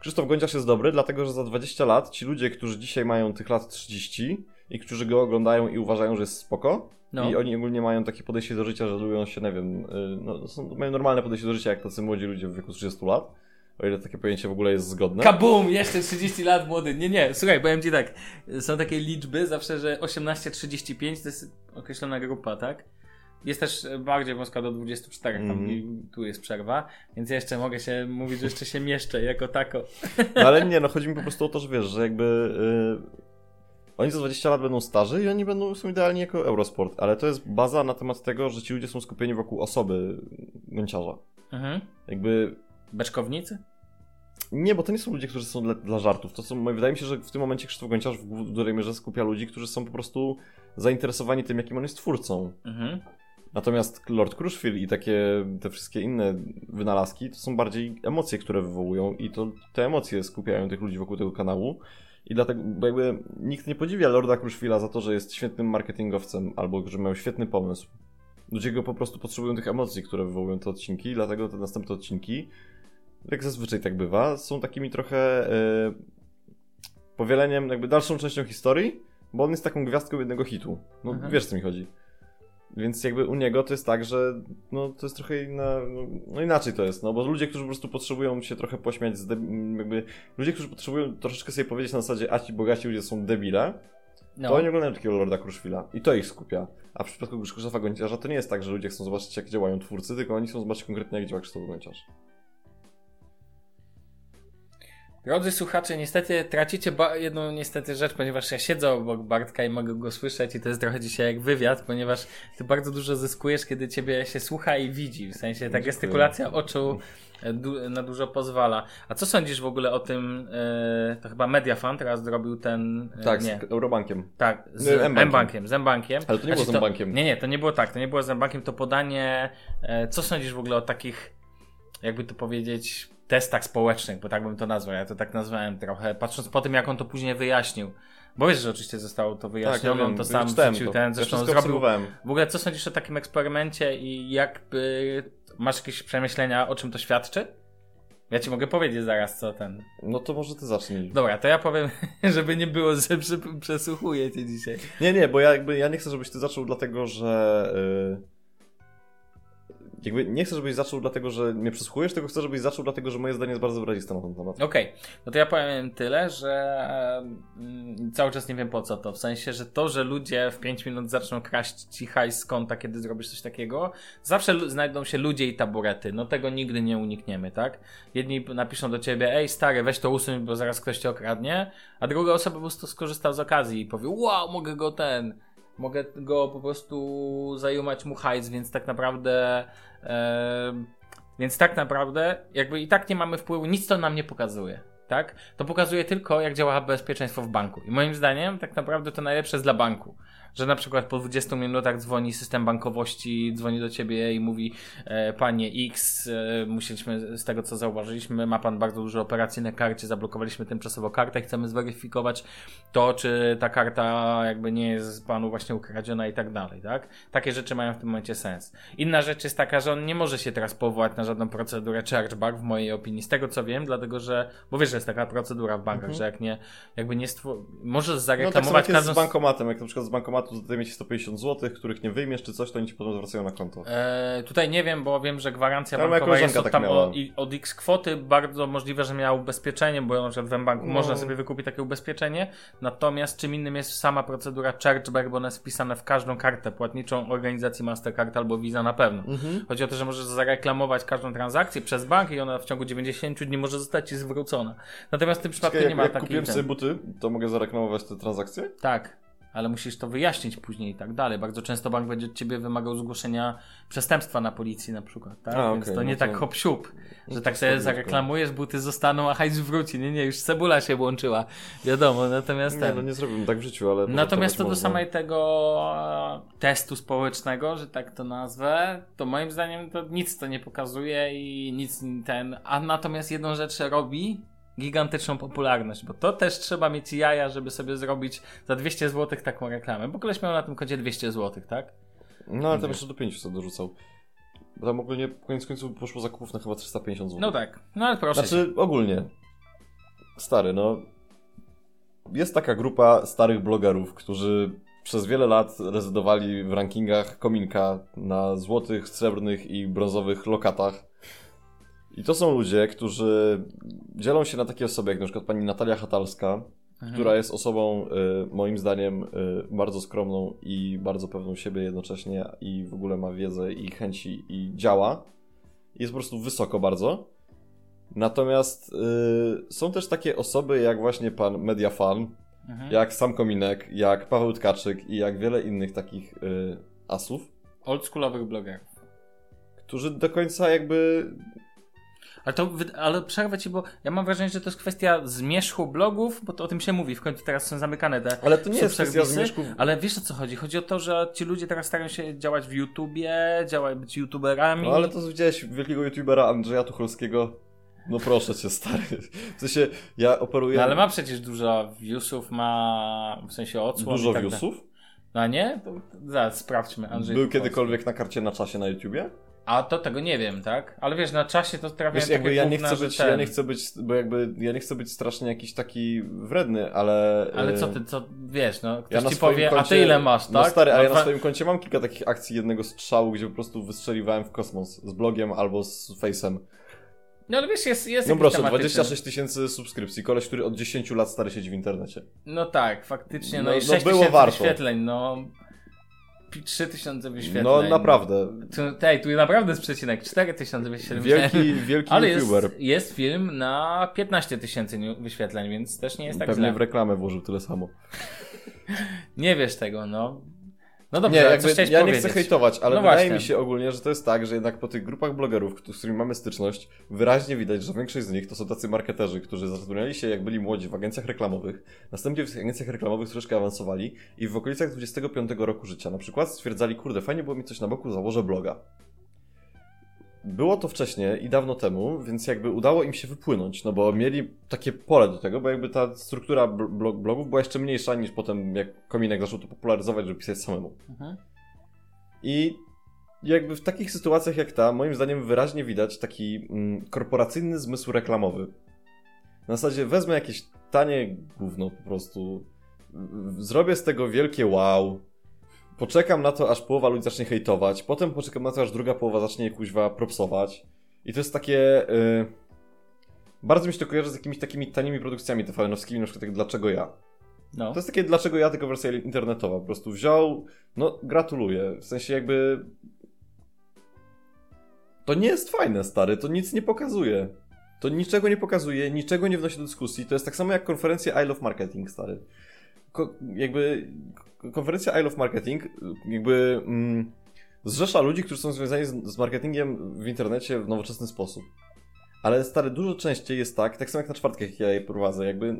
Krzysztof Gonciarz jest dobry, dlatego że za 20 lat ci ludzie, którzy dzisiaj mają tych lat 30 i którzy go oglądają i uważają, że jest spoko, No. i oni ogólnie mają takie podejście do życia, że lubią się, nie wiem, y, no, są, mają normalne podejście do życia, jak tacy młodzi ludzie w wieku 30 lat, o ile takie pojęcie w ogóle jest zgodne. Kabum! Jeszcze 30 lat młody. Nie, nie, słuchaj, powiem ci tak. Są takie liczby zawsze, że 18-35 to jest określona grupa, tak? Jest też bardziej wąska do 24, tam i tu jest przerwa, więc jeszcze mogę się mówić, że jeszcze się mieszczę jako tako. No ale nie, no chodzi mi po prostu o to, że wiesz, że jakby y, oni za 20 lat będą starzy i oni będą są idealni jako Eurosport, ale to jest baza na temat tego, że ci ludzie są skupieni wokół osoby gąciarza. Mhm. Jakby Beczkownicy? nie, bo to nie są ludzie, którzy są dla, dla żartów. To są, wydaje mi się, że w tym momencie Krzysztof Gonciarz w dużej mierze skupia ludzi, którzy są po prostu zainteresowani tym, jakim on jest twórcą. Mhm. Natomiast Lord Crushfield i takie te wszystkie inne wynalazki to są bardziej emocje, które wywołują i to te emocje skupiają tych ludzi wokół tego kanału. I dlatego jakby nikt nie podziwia Lorda Crushfielda za to, że jest świetnym marketingowcem albo że miał świetny pomysł. Ludzie go po prostu potrzebują tych emocji, które wywołują te odcinki, dlatego te następne odcinki, jak zazwyczaj tak bywa, są takimi trochę e, powieleniem, jakby dalszą częścią historii, bo on jest taką gwiazdką jednego hitu. No Mhm. wiesz co mi chodzi. Więc jakby u niego to jest tak, że no to jest trochę inna, no, no inaczej to jest, no bo ludzie, którzy po prostu potrzebują się trochę pośmiać z jakby ludzie, którzy potrzebują troszeczkę sobie powiedzieć na zasadzie, a ci bogaci ludzie są debile, No. to oni oglądają takiego Lorda Crushfila i to ich skupia. A w przypadku Krzysztofa Gonciarza to nie jest tak, że ludzie chcą zobaczyć jak działają twórcy, tylko oni chcą zobaczyć konkretnie jak działa Krzysztof Gonciarz. Drodzy słuchacze, niestety tracicie jedną niestety rzecz, ponieważ ja siedzę obok Bartka i mogę go słyszeć i to jest trochę dzisiaj jak wywiad, ponieważ ty bardzo dużo zyskujesz, kiedy ciebie się słucha i widzi. W sensie ta gestykulacja oczu e, du- na dużo pozwala. A co sądzisz w ogóle o tym, e, to chyba Mediafan teraz zrobił ten... E, Tak, nie. z Eurobankiem. Tak, z M-Bankiem. Z M-Bankiem. Ale to nie było z M-Bankiem. Nie, nie, to nie było tak, to nie było z M-Bankiem, to podanie, co sądzisz w ogóle o takich, jakby to powiedzieć, testach społecznych, bo tak bym to nazwał, ja to tak nazwałem trochę, patrząc po tym, jak on to później wyjaśnił. Bo wiesz, że oczywiście zostało to wyjaśnione, on to sam wrzucił ten, Ja zresztą wszystko zrobił... W ogóle co sądzisz o takim eksperymencie i jakby, masz jakieś przemyślenia, o czym to świadczy? Ja ci mogę powiedzieć zaraz, co ten... No to może ty zacznij. Dobra, to ja powiem, żeby nie było, że przesłuchuję cię dzisiaj. Nie, nie, bo ja jakby ja nie chcę, żebyś ty zaczął dlatego, że. Yy... Jakby nie chcę, żebyś zaczął dlatego, że mnie przesłuchujesz, tylko chcę, żebyś zaczął dlatego, że moje zdanie jest bardzo wyraziste na ten temat. Okej, no to ja powiem tyle, że mm, cały czas nie wiem po co to. W sensie, że to, że ludzie w 5 minut zaczną kraść ci hajs z konta, kiedy zrobisz coś takiego, zawsze znajdą się ludzie i taburety. No tego nigdy nie unikniemy, tak? Jedni napiszą do ciebie, ej stary, weź to usuń, bo zaraz ktoś cię okradnie, a druga osoba po prostu skorzysta z okazji i powie, wow, mogę go ten, mogę go po prostu zajumać mu hajs, więc tak naprawdę... em, więc tak naprawdę, jakby i tak nie mamy wpływu, nic to nam nie pokazuje. Tak? To pokazuje tylko, jak działa bezpieczeństwo w banku. I moim zdaniem, tak naprawdę to najlepsze jest dla banku. Że na przykład po 20 minutach dzwoni system bankowości, dzwoni do ciebie i mówi: e, Panie X, e, musieliśmy, z tego co zauważyliśmy, ma pan bardzo dużo operacji na karcie, zablokowaliśmy tymczasowo kartę, chcemy zweryfikować to, czy ta karta jakby nie jest panu właśnie ukradziona i tak dalej, tak? Takie rzeczy mają w tym momencie sens. Inna rzecz jest taka, że on nie może się teraz powołać na żadną procedurę chargeback, w mojej opinii, z tego co wiem, dlatego że, bo wiesz, że jest taka procedura w bankach, że jak nie, jakby nie stwor... możesz No tak zareklamować jest z każdą... bankomatem, jak na przykład z bankomatu zdejmie ci 150 zł, których nie wyjmiesz czy coś, to oni ci potem zwracają na konto. E, tutaj nie wiem, bo wiem, że gwarancja moja bankowa jest od, tak tam o, od x kwoty, bardzo możliwe, że miała ubezpieczenie, bo na przykład w banku No. można sobie wykupić takie ubezpieczenie, natomiast czym innym jest sama procedura chargeback, bo ona jest wpisana w każdą kartę płatniczą organizacji Mastercard albo Visa na pewno. Mhm. Chodzi o to, że możesz zareklamować każdą transakcję przez bank i ona w ciągu 90 dni może zostać ci zwrócona. Natomiast w tym przypadku Czekaj, nie ma jak, jak takiej... kupiłem ten- sobie buty, to mogę zareklamować te transakcje? tak, ale musisz to wyjaśnić później i tak dalej. Bardzo często bank będzie od ciebie wymagał zgłoszenia przestępstwa na policji na przykład, tak? A, Więc okej, to nie no tak to- hop siup, no że tak sobie zareklamujesz, buty zostaną, a hajs wróci. Nie, nie, już cebula się włączyła. Wiadomo, natomiast Nie, no nie zrobiłbym tak w życiu, ale... Natomiast to do samej tego e, testu społecznego, że tak to nazwę, to moim zdaniem to nic to nie pokazuje i nic ten. A natomiast jedną rzecz robi gigantyczną popularność, bo to też trzeba mieć jaja, żeby sobie zrobić za 200 zł taką reklamę, bo koleś miał na tym kodzie 200 zł, tak? No ale tam jeszcze do 500 dorzucał. Bo tam ogólnie koniec końców poszło zakupów na chyba 350 zł. No tak, no ale proszę. Znaczy ogólnie. Stary, no. Jest taka grupa starych blogerów, którzy przez wiele lat rezydowali w rankingach kominka na złotych, srebrnych i brązowych lokatach. I to są ludzie, którzy dzielą się na takie osoby, jak na przykład pani Natalia Hatalska, Mhm. która jest osobą, y, moim zdaniem, y, bardzo skromną i bardzo pewną siebie jednocześnie i w ogóle ma wiedzę i chęci i działa. Jest po prostu wysoko bardzo. Natomiast y, są też takie osoby jak właśnie pan Mediafan, Mhm. jak sam Kominek, jak Paweł Tkaczyk i jak wiele innych takich y, asów, Oldschoolowych blogerów. którzy do końca jakby Ale to, ale przerwę ci, bo ja mam wrażenie, że to jest kwestia zmierzchu blogów, bo to o tym się mówi, w końcu teraz są zamykane te Ale to nie jest kwestia zmierzchu. Ale wiesz o co chodzi? Chodzi o to, że ci ludzie teraz starają się działać w YouTubie, działać, być youtuberami. No ale to widziałeś wielkiego youtubera Andrzeja Tucholskiego. No proszę cię, stary. W sensie, ja operuję... No, ale ma przecież dużo viewsów, ma w sensie odsłon Dużo tak viewsów? No a nie? To, zaraz sprawdźmy. Andrzej Był kiedykolwiek na karcie na czasie na YouTubie? A to tego nie wiem, tak? Ale wiesz, na czasie to trafiają Wiesz, jakby ja nie chcę być, ten... ja nie chcę być, bo jakby ja nie chcę być strasznie jakiś taki wredny, ale... Ale e, co ty, co, wiesz, no, ktoś Ja ci powie, a koncie, ty ile masz, tak? No stary, ale ja na swoim koncie mam kilka takich akcji jednego strzału, gdzie po prostu wystrzeliwałem w kosmos z blogiem albo z face'em. No ale wiesz, jest, jest No proszę, tematyczny. 26 tysięcy subskrypcji, koleś, który od 10 lat stary siedzi w internecie. No tak, faktycznie, no, No- i no 6 było tysięcy warto. wyświetleń, no... 3000 wyświetleń. No naprawdę. Tu, tej, tu naprawdę jest przecinek, 4000 wyświetleń. Wielki, wielki Ale jest, youtuber. jest film na 15 tysięcy wyświetleń, więc też nie jest tak Pewnie źle. w reklamę włożył tyle samo. Nie wiesz tego, no. No dobrze, Nie, jakby, ja nie powiedzieć. chcę hejtować, ale No wydaje właśnie. mi się ogólnie, że to jest tak, że jednak po tych grupach blogerów, z którymi mamy styczność, wyraźnie widać, że większość z nich to są tacy marketerzy, którzy zatrudniali się jak byli młodzi w agencjach reklamowych, następnie w tych agencjach reklamowych troszeczkę awansowali i w okolicach 25 roku życia na przykład stwierdzali, kurde, fajnie było mi coś na boku, założę bloga. Było to wcześniej i dawno temu, więc jakby udało im się wypłynąć, no bo mieli takie pole do tego, bo jakby ta struktura bl- blog, blogów była jeszcze mniejsza niż potem jak Kominek zaczął to popularyzować, żeby pisać samemu. Mhm. I jakby w takich sytuacjach jak ta, moim zdaniem wyraźnie widać taki mm, korporacyjny zmysł reklamowy. Na zasadzie wezmę jakieś tanie gówno po prostu, zrobię z tego wielkie wow, poczekam na to, aż połowa ludzi zacznie hejtować, potem poczekam na to, aż druga połowa zacznie kuźwa propsować. I to jest takie... y, bardzo mi się to kojarzy z jakimiś takimi tanimi produkcjami TVN-owskimi, na przykład jak Dlaczego ja? No. To jest takie, dlaczego ja, tylko wersja internetowa. Po prostu wziął, no gratuluję. W sensie jakby... To nie jest fajne, stary, to nic nie pokazuje. To niczego nie pokazuje, niczego nie wnosi do dyskusji. To jest tak samo jak konferencja I Love Marketing, stary. Ko jakby konferencja I Love Marketing jakby mm, zrzesza ludzi, którzy są związani z, z marketingiem w internecie w nowoczesny sposób. Ale stary, dużo częściej jest tak, tak samo jak na czwartkach, jak ja je prowadzę, jakby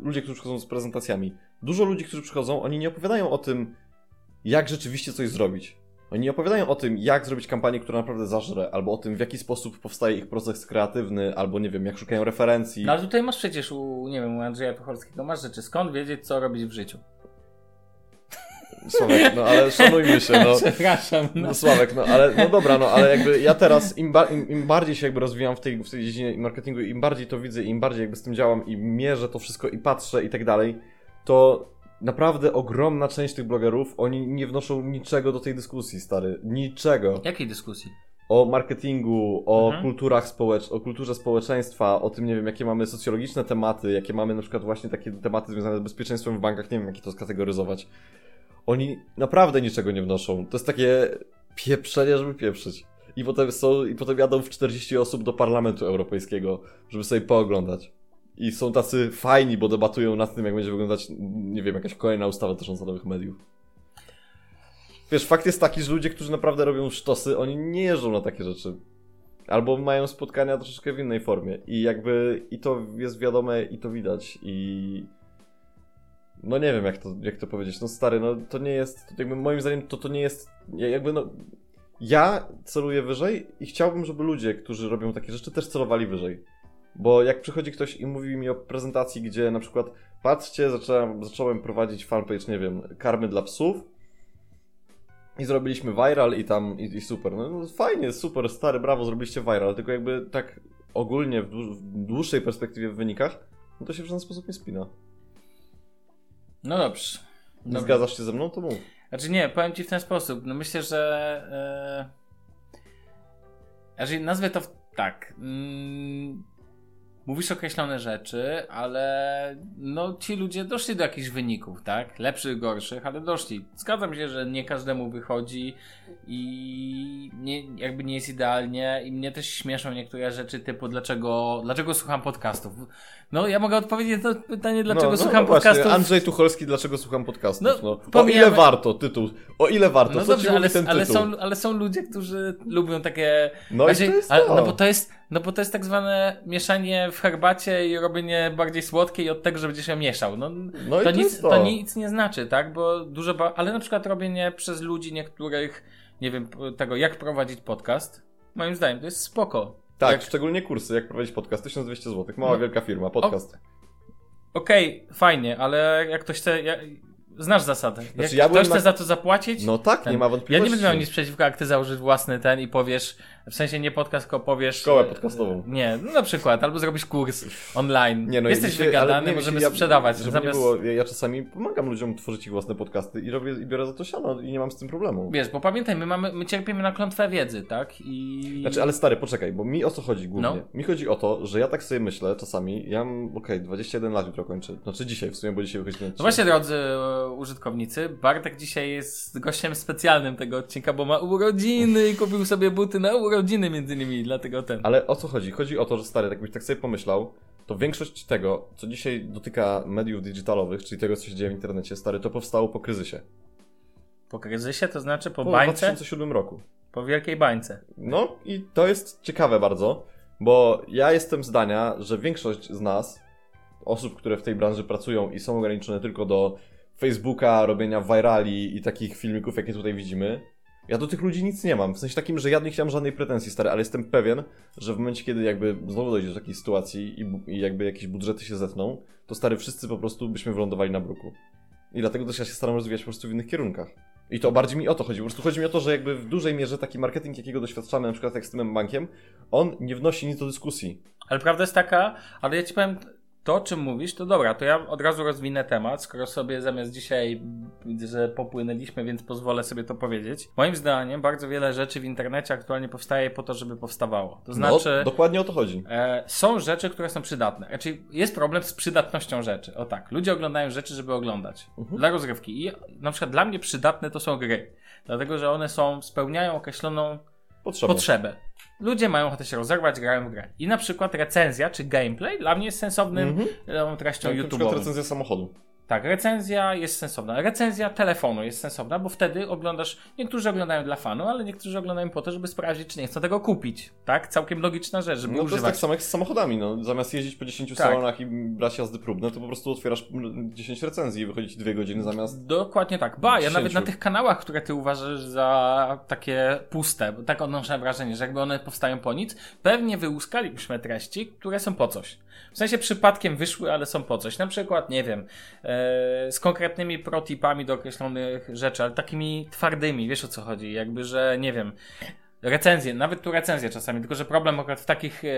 ludzie, którzy przychodzą z prezentacjami. Dużo ludzi, którzy przychodzą, oni nie opowiadają o tym, jak rzeczywiście coś zrobić. Oni nie opowiadają o tym, jak zrobić kampanię, która naprawdę zażre, albo o tym, w jaki sposób powstaje ich proces kreatywny, albo nie wiem, jak szukają referencji. No ale tutaj masz przecież u, nie wiem, u Andrzeja Tucholskiego masz rzeczy, skąd wiedzieć, co robić w życiu. Sławek, no ale szanujmy się, no. Przepraszam. No. No Sławek, no ale no dobra, no ale jakby ja teraz im, ba- im, im bardziej się jakby rozwijam w tej, w tej dziedzinie marketingu, im bardziej to widzę, im bardziej jakby z tym działam i mierzę to wszystko i patrzę i tak dalej, to naprawdę ogromna część tych blogerów, oni nie wnoszą niczego do tej dyskusji, stary. Niczego. Jakiej dyskusji? O marketingu, o Mhm. kulturach społecz, o kulturze społeczeństwa, o tym, nie wiem, jakie mamy socjologiczne tematy, jakie mamy na przykład właśnie takie tematy związane z bezpieczeństwem w bankach, nie wiem, jak to skategoryzować. Oni naprawdę niczego nie wnoszą. To jest takie pieprzenie, żeby pieprzyć. I potem są, i potem jadą w 40 osób do Parlamentu Europejskiego, żeby sobie pooglądać. I są tacy fajni, bo debatują nad tym, jak będzie wyglądać, nie wiem, jakaś kolejna ustawa dotycząca nowych mediów. Wiesz, fakt jest taki, że ludzie, którzy naprawdę robią sztosy, oni nie jeżdżą na takie rzeczy. Albo mają spotkania troszeczkę w innej formie. I jakby, i to jest wiadome, i to widać. I no nie wiem, jak to, jak to powiedzieć. No stary, no to nie jest, jakby moim zdaniem to, to nie jest, ja- jakby no, ja celuję wyżej i chciałbym, żeby ludzie, którzy robią takie rzeczy, też celowali wyżej. Bo jak przychodzi ktoś i mówi mi o prezentacji, gdzie na przykład patrzcie, zacząłem, zacząłem prowadzić fanpage, nie wiem, karmy dla psów i zrobiliśmy viral i tam, i, i super. No, no fajnie, super, stary, brawo, zrobiliście viral, tylko jakby tak ogólnie w, dłu- w dłuższej perspektywie w wynikach, no to się w żaden sposób nie spina. No dobrze. Nie Dobrze. zgadzasz się ze mną? To mów. Znaczy nie, powiem ci w ten sposób. No myślę, że. E... Znaczy, nazwę to w... tak. Mm... Mówisz określone rzeczy, ale no ci ludzie doszli do jakichś wyników, tak? Lepszych, gorszych, ale doszli. Zgadzam się, że nie każdemu wychodzi i nie, jakby nie jest idealnie i mnie też śmieszą niektóre rzeczy typu dlaczego, dlaczego słucham podcastów. No ja mogę odpowiedzieć na to pytanie, dlaczego no, słucham no, właśnie, podcastów. Andrzej Tucholski, dlaczego słucham podcastów? No, No, o ile warto, tytuł. O ile warto, No co dobrze, ale, ten ale, są, ale są ludzie, którzy lubią takie. No i to jest ale. No bo to jest, no bo to jest tak zwane mieszanie w herbacie i robienie bardziej słodkiej od tego, że będziesz ją mieszał. No, No i to, nic, to. to nic nie znaczy, tak? Bo dużo. Ba... Ale na przykład robienie przez ludzi niektórych, nie wiem, tego, jak prowadzić podcast, moim zdaniem to jest spoko. Tak, Jak- szczególnie kursy, jak prowadzić podcast, 1200 zł, mała No. wielka firma, podcast. Okej, fajnie, ale jak ktoś chce. Ja... Znasz zasadę. Jak Znaczy, ja ktoś chce na- za to zapłacić. No tak, ten- nie ma Ja wątpliwości. nie będę miał nic przeciwko, jak ty założysz własny ten i powiesz, w sensie nie podcast, tylko powiesz... Szkołę e, podcastową. Nie, no na przykład, albo zrobisz kurs online. Nie, no Jesteś dzisiaj- wygadany, nie, możemy ja- sprzedawać. Żeby Zamiast, było, ja, ja czasami pomagam ludziom tworzyć ich własne podcasty i robię i biorę za to siano i nie mam z tym problemu. Wiesz, bo pamiętaj, my, mamy, my cierpimy na klątwę wiedzy, tak? I... Znaczy, ale stary, poczekaj, bo mi o co chodzi głównie? No. Mi chodzi o to, że ja tak sobie myślę czasami, ja mam, okej, 21 lat jutro kończę, znaczy dzisiaj w sumie, bo dzisiaj wychodzi ten No właśnie, drodzy e, użytkownicy, Bartek dzisiaj jest gościem specjalnym tego odcinka, bo ma urodziny i kupił sobie buty na urodziny między innymi, dlatego ten. Ale o co chodzi? Chodzi o to, że stary, jakbyś tak sobie pomyślał, to większość tego, co dzisiaj dotyka mediów digitalowych, czyli tego, co się dzieje w internecie, stary, to powstało po kryzysie. Po kryzysie, to znaczy po Po bańce, 2007 roku. po wielkiej bańce. No i to jest ciekawe bardzo, bo ja jestem zdania, że większość z nas, osób, które w tej branży pracują i są ograniczone tylko do Facebooka, robienia virali i takich filmików, jakie tutaj widzimy, ja do tych ludzi nic nie mam. W sensie takim, że ja nie chciałem żadnej pretensji, stary, ale jestem pewien, że w momencie, kiedy jakby znowu dojdzie do takiej sytuacji i, i jakby jakieś budżety się zetną, to stary, wszyscy po prostu byśmy wylądowali na bruku. I dlatego też ja się staram rozwijać po prostu w innych kierunkach. I to bardziej mi o to chodzi. Po prostu chodzi mi o to, że jakby w dużej mierze taki marketing, jakiego doświadczamy, na przykład jak z tym bankiem, on nie wnosi nic do dyskusji. Ale prawda jest taka, ale ja ci powiem, to o czym mówisz, to dobra, to ja od razu rozwinę temat, skoro sobie zamiast dzisiaj widzę, że popłynęliśmy, więc pozwolę sobie to powiedzieć. Moim zdaniem bardzo wiele rzeczy w internecie aktualnie powstaje po to, żeby powstawało. To znaczy... No, dokładnie o to chodzi. E, są rzeczy, które są przydatne. Znaczy, jest problem z przydatnością rzeczy. O tak, ludzie oglądają rzeczy, żeby oglądać. Mhm. Dla rozrywki. I na przykład dla mnie przydatne to są gry. Dlatego, że one są, spełniają określoną potrzebę. Ludzie mają ochotę się rozerwać, grają w grę. I na przykład recenzja czy gameplay dla mnie jest sensownym Mhm. e, treścią Tak, na przykład YouTube'ową. recenzja samochodu. Tak, recenzja jest sensowna. Recenzja telefonu jest sensowna, bo wtedy oglądasz. Niektórzy oglądają dla fanu, ale niektórzy oglądają po to, żeby sprawdzić, czy nie chcą tego kupić. Tak? Całkiem logiczna rzecz, żeby No to jest używać. tak samo jak z samochodami, no. Zamiast jeździć po 10 Tak. salonach i brać jazdy próbne, to po prostu otwierasz mm, 10 recenzji i wychodzi ci 2 godziny zamiast... Dokładnie tak. Ba, ja nawet na tych kanałach, które ty uważasz za takie puste, bo tak odnoszę wrażenie, że jakby one powstają po nic, pewnie wyłuskalibyśmy treści, które są po coś. W sensie przypadkiem wyszły, ale są po coś. Na przykład, nie wiem, e, z konkretnymi protipami do określonych rzeczy, ale takimi twardymi, wiesz o co chodzi, jakby, że nie wiem, recenzje, nawet tu recenzje czasami, tylko że problem akurat w takich, e,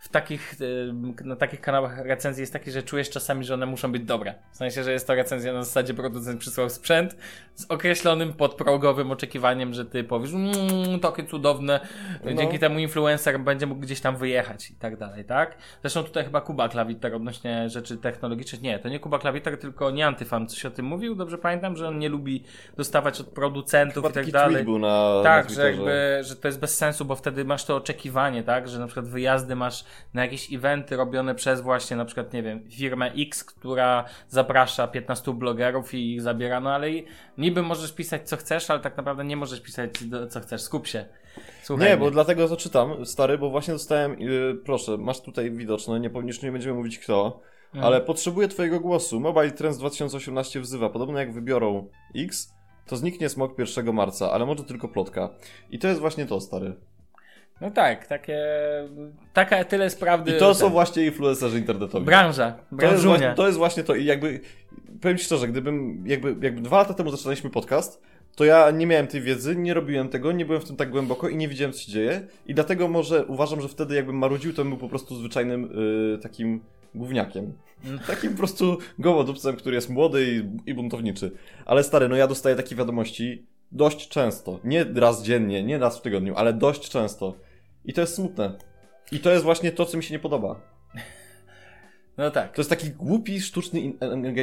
w takich, e, na takich kanałach recenzji jest taki, że czujesz czasami, że one muszą być dobre. W sensie, że jest to recenzja na zasadzie producent przysłał sprzęt z określonym podprogowym oczekiwaniem, że ty powiesz, mmm, takie cudowne, No. dzięki temu influencer będzie mógł gdzieś tam wyjechać i tak dalej, tak? Zresztą tutaj chyba Kuba Klawiter odnośnie rzeczy technologicznych, nie, to nie Kuba Klawiter, tylko nie Antyfan coś o tym mówił, dobrze pamiętam, że on nie lubi dostawać od producentów Chyba i tak dalej. był na, Tak, na że jakby, że to jest bez sensu, bo wtedy masz to oczekiwanie, tak, że na przykład wyjazdy masz na jakieś eventy robione przez właśnie na przykład, nie wiem, firmę X, która zaprasza 15 blogerów i ich zabiera, no ale i niby możesz pisać co chcesz, ale tak naprawdę nie możesz pisać co chcesz, skup się. Słuchaj Nie, mnie. bo dlatego to czytam, stary, bo właśnie dostałem, yy, proszę, masz tutaj widoczne, nie, powinniśmy, nie będziemy mówić kto, Mhm. ale potrzebuję twojego głosu. Mobile Trends 2018 wzywa, podobno jak wybiorą X, to zniknie smog 1 marca, ale może tylko plotka. I to jest właśnie to, stary. No tak, takie. Taka tyle jest prawdy. I to są ten- właśnie influencerzy internetowi. Branża. To jest, Branżunia. właśnie, to jest właśnie to i jakby, powiem Ci szczerze, gdybym, jakby, jakby dwa lata temu zaczynaliśmy podcast, to ja nie miałem tej wiedzy, nie robiłem tego, nie byłem w tym tak głęboko i nie wiedziałem, co się dzieje. I dlatego może uważam, że wtedy jakbym marudził, to bym był po prostu zwyczajnym y, takim gówniakiem. Takim po prostu gołodupcem, który jest młody i, i buntowniczy. Ale stary, no ja dostaję takie wiadomości dość często. Nie raz dziennie, nie raz w tygodniu, ale dość często. I to jest smutne. I to jest właśnie to, co mi się nie podoba. No tak. To jest taki głupi, sztuczny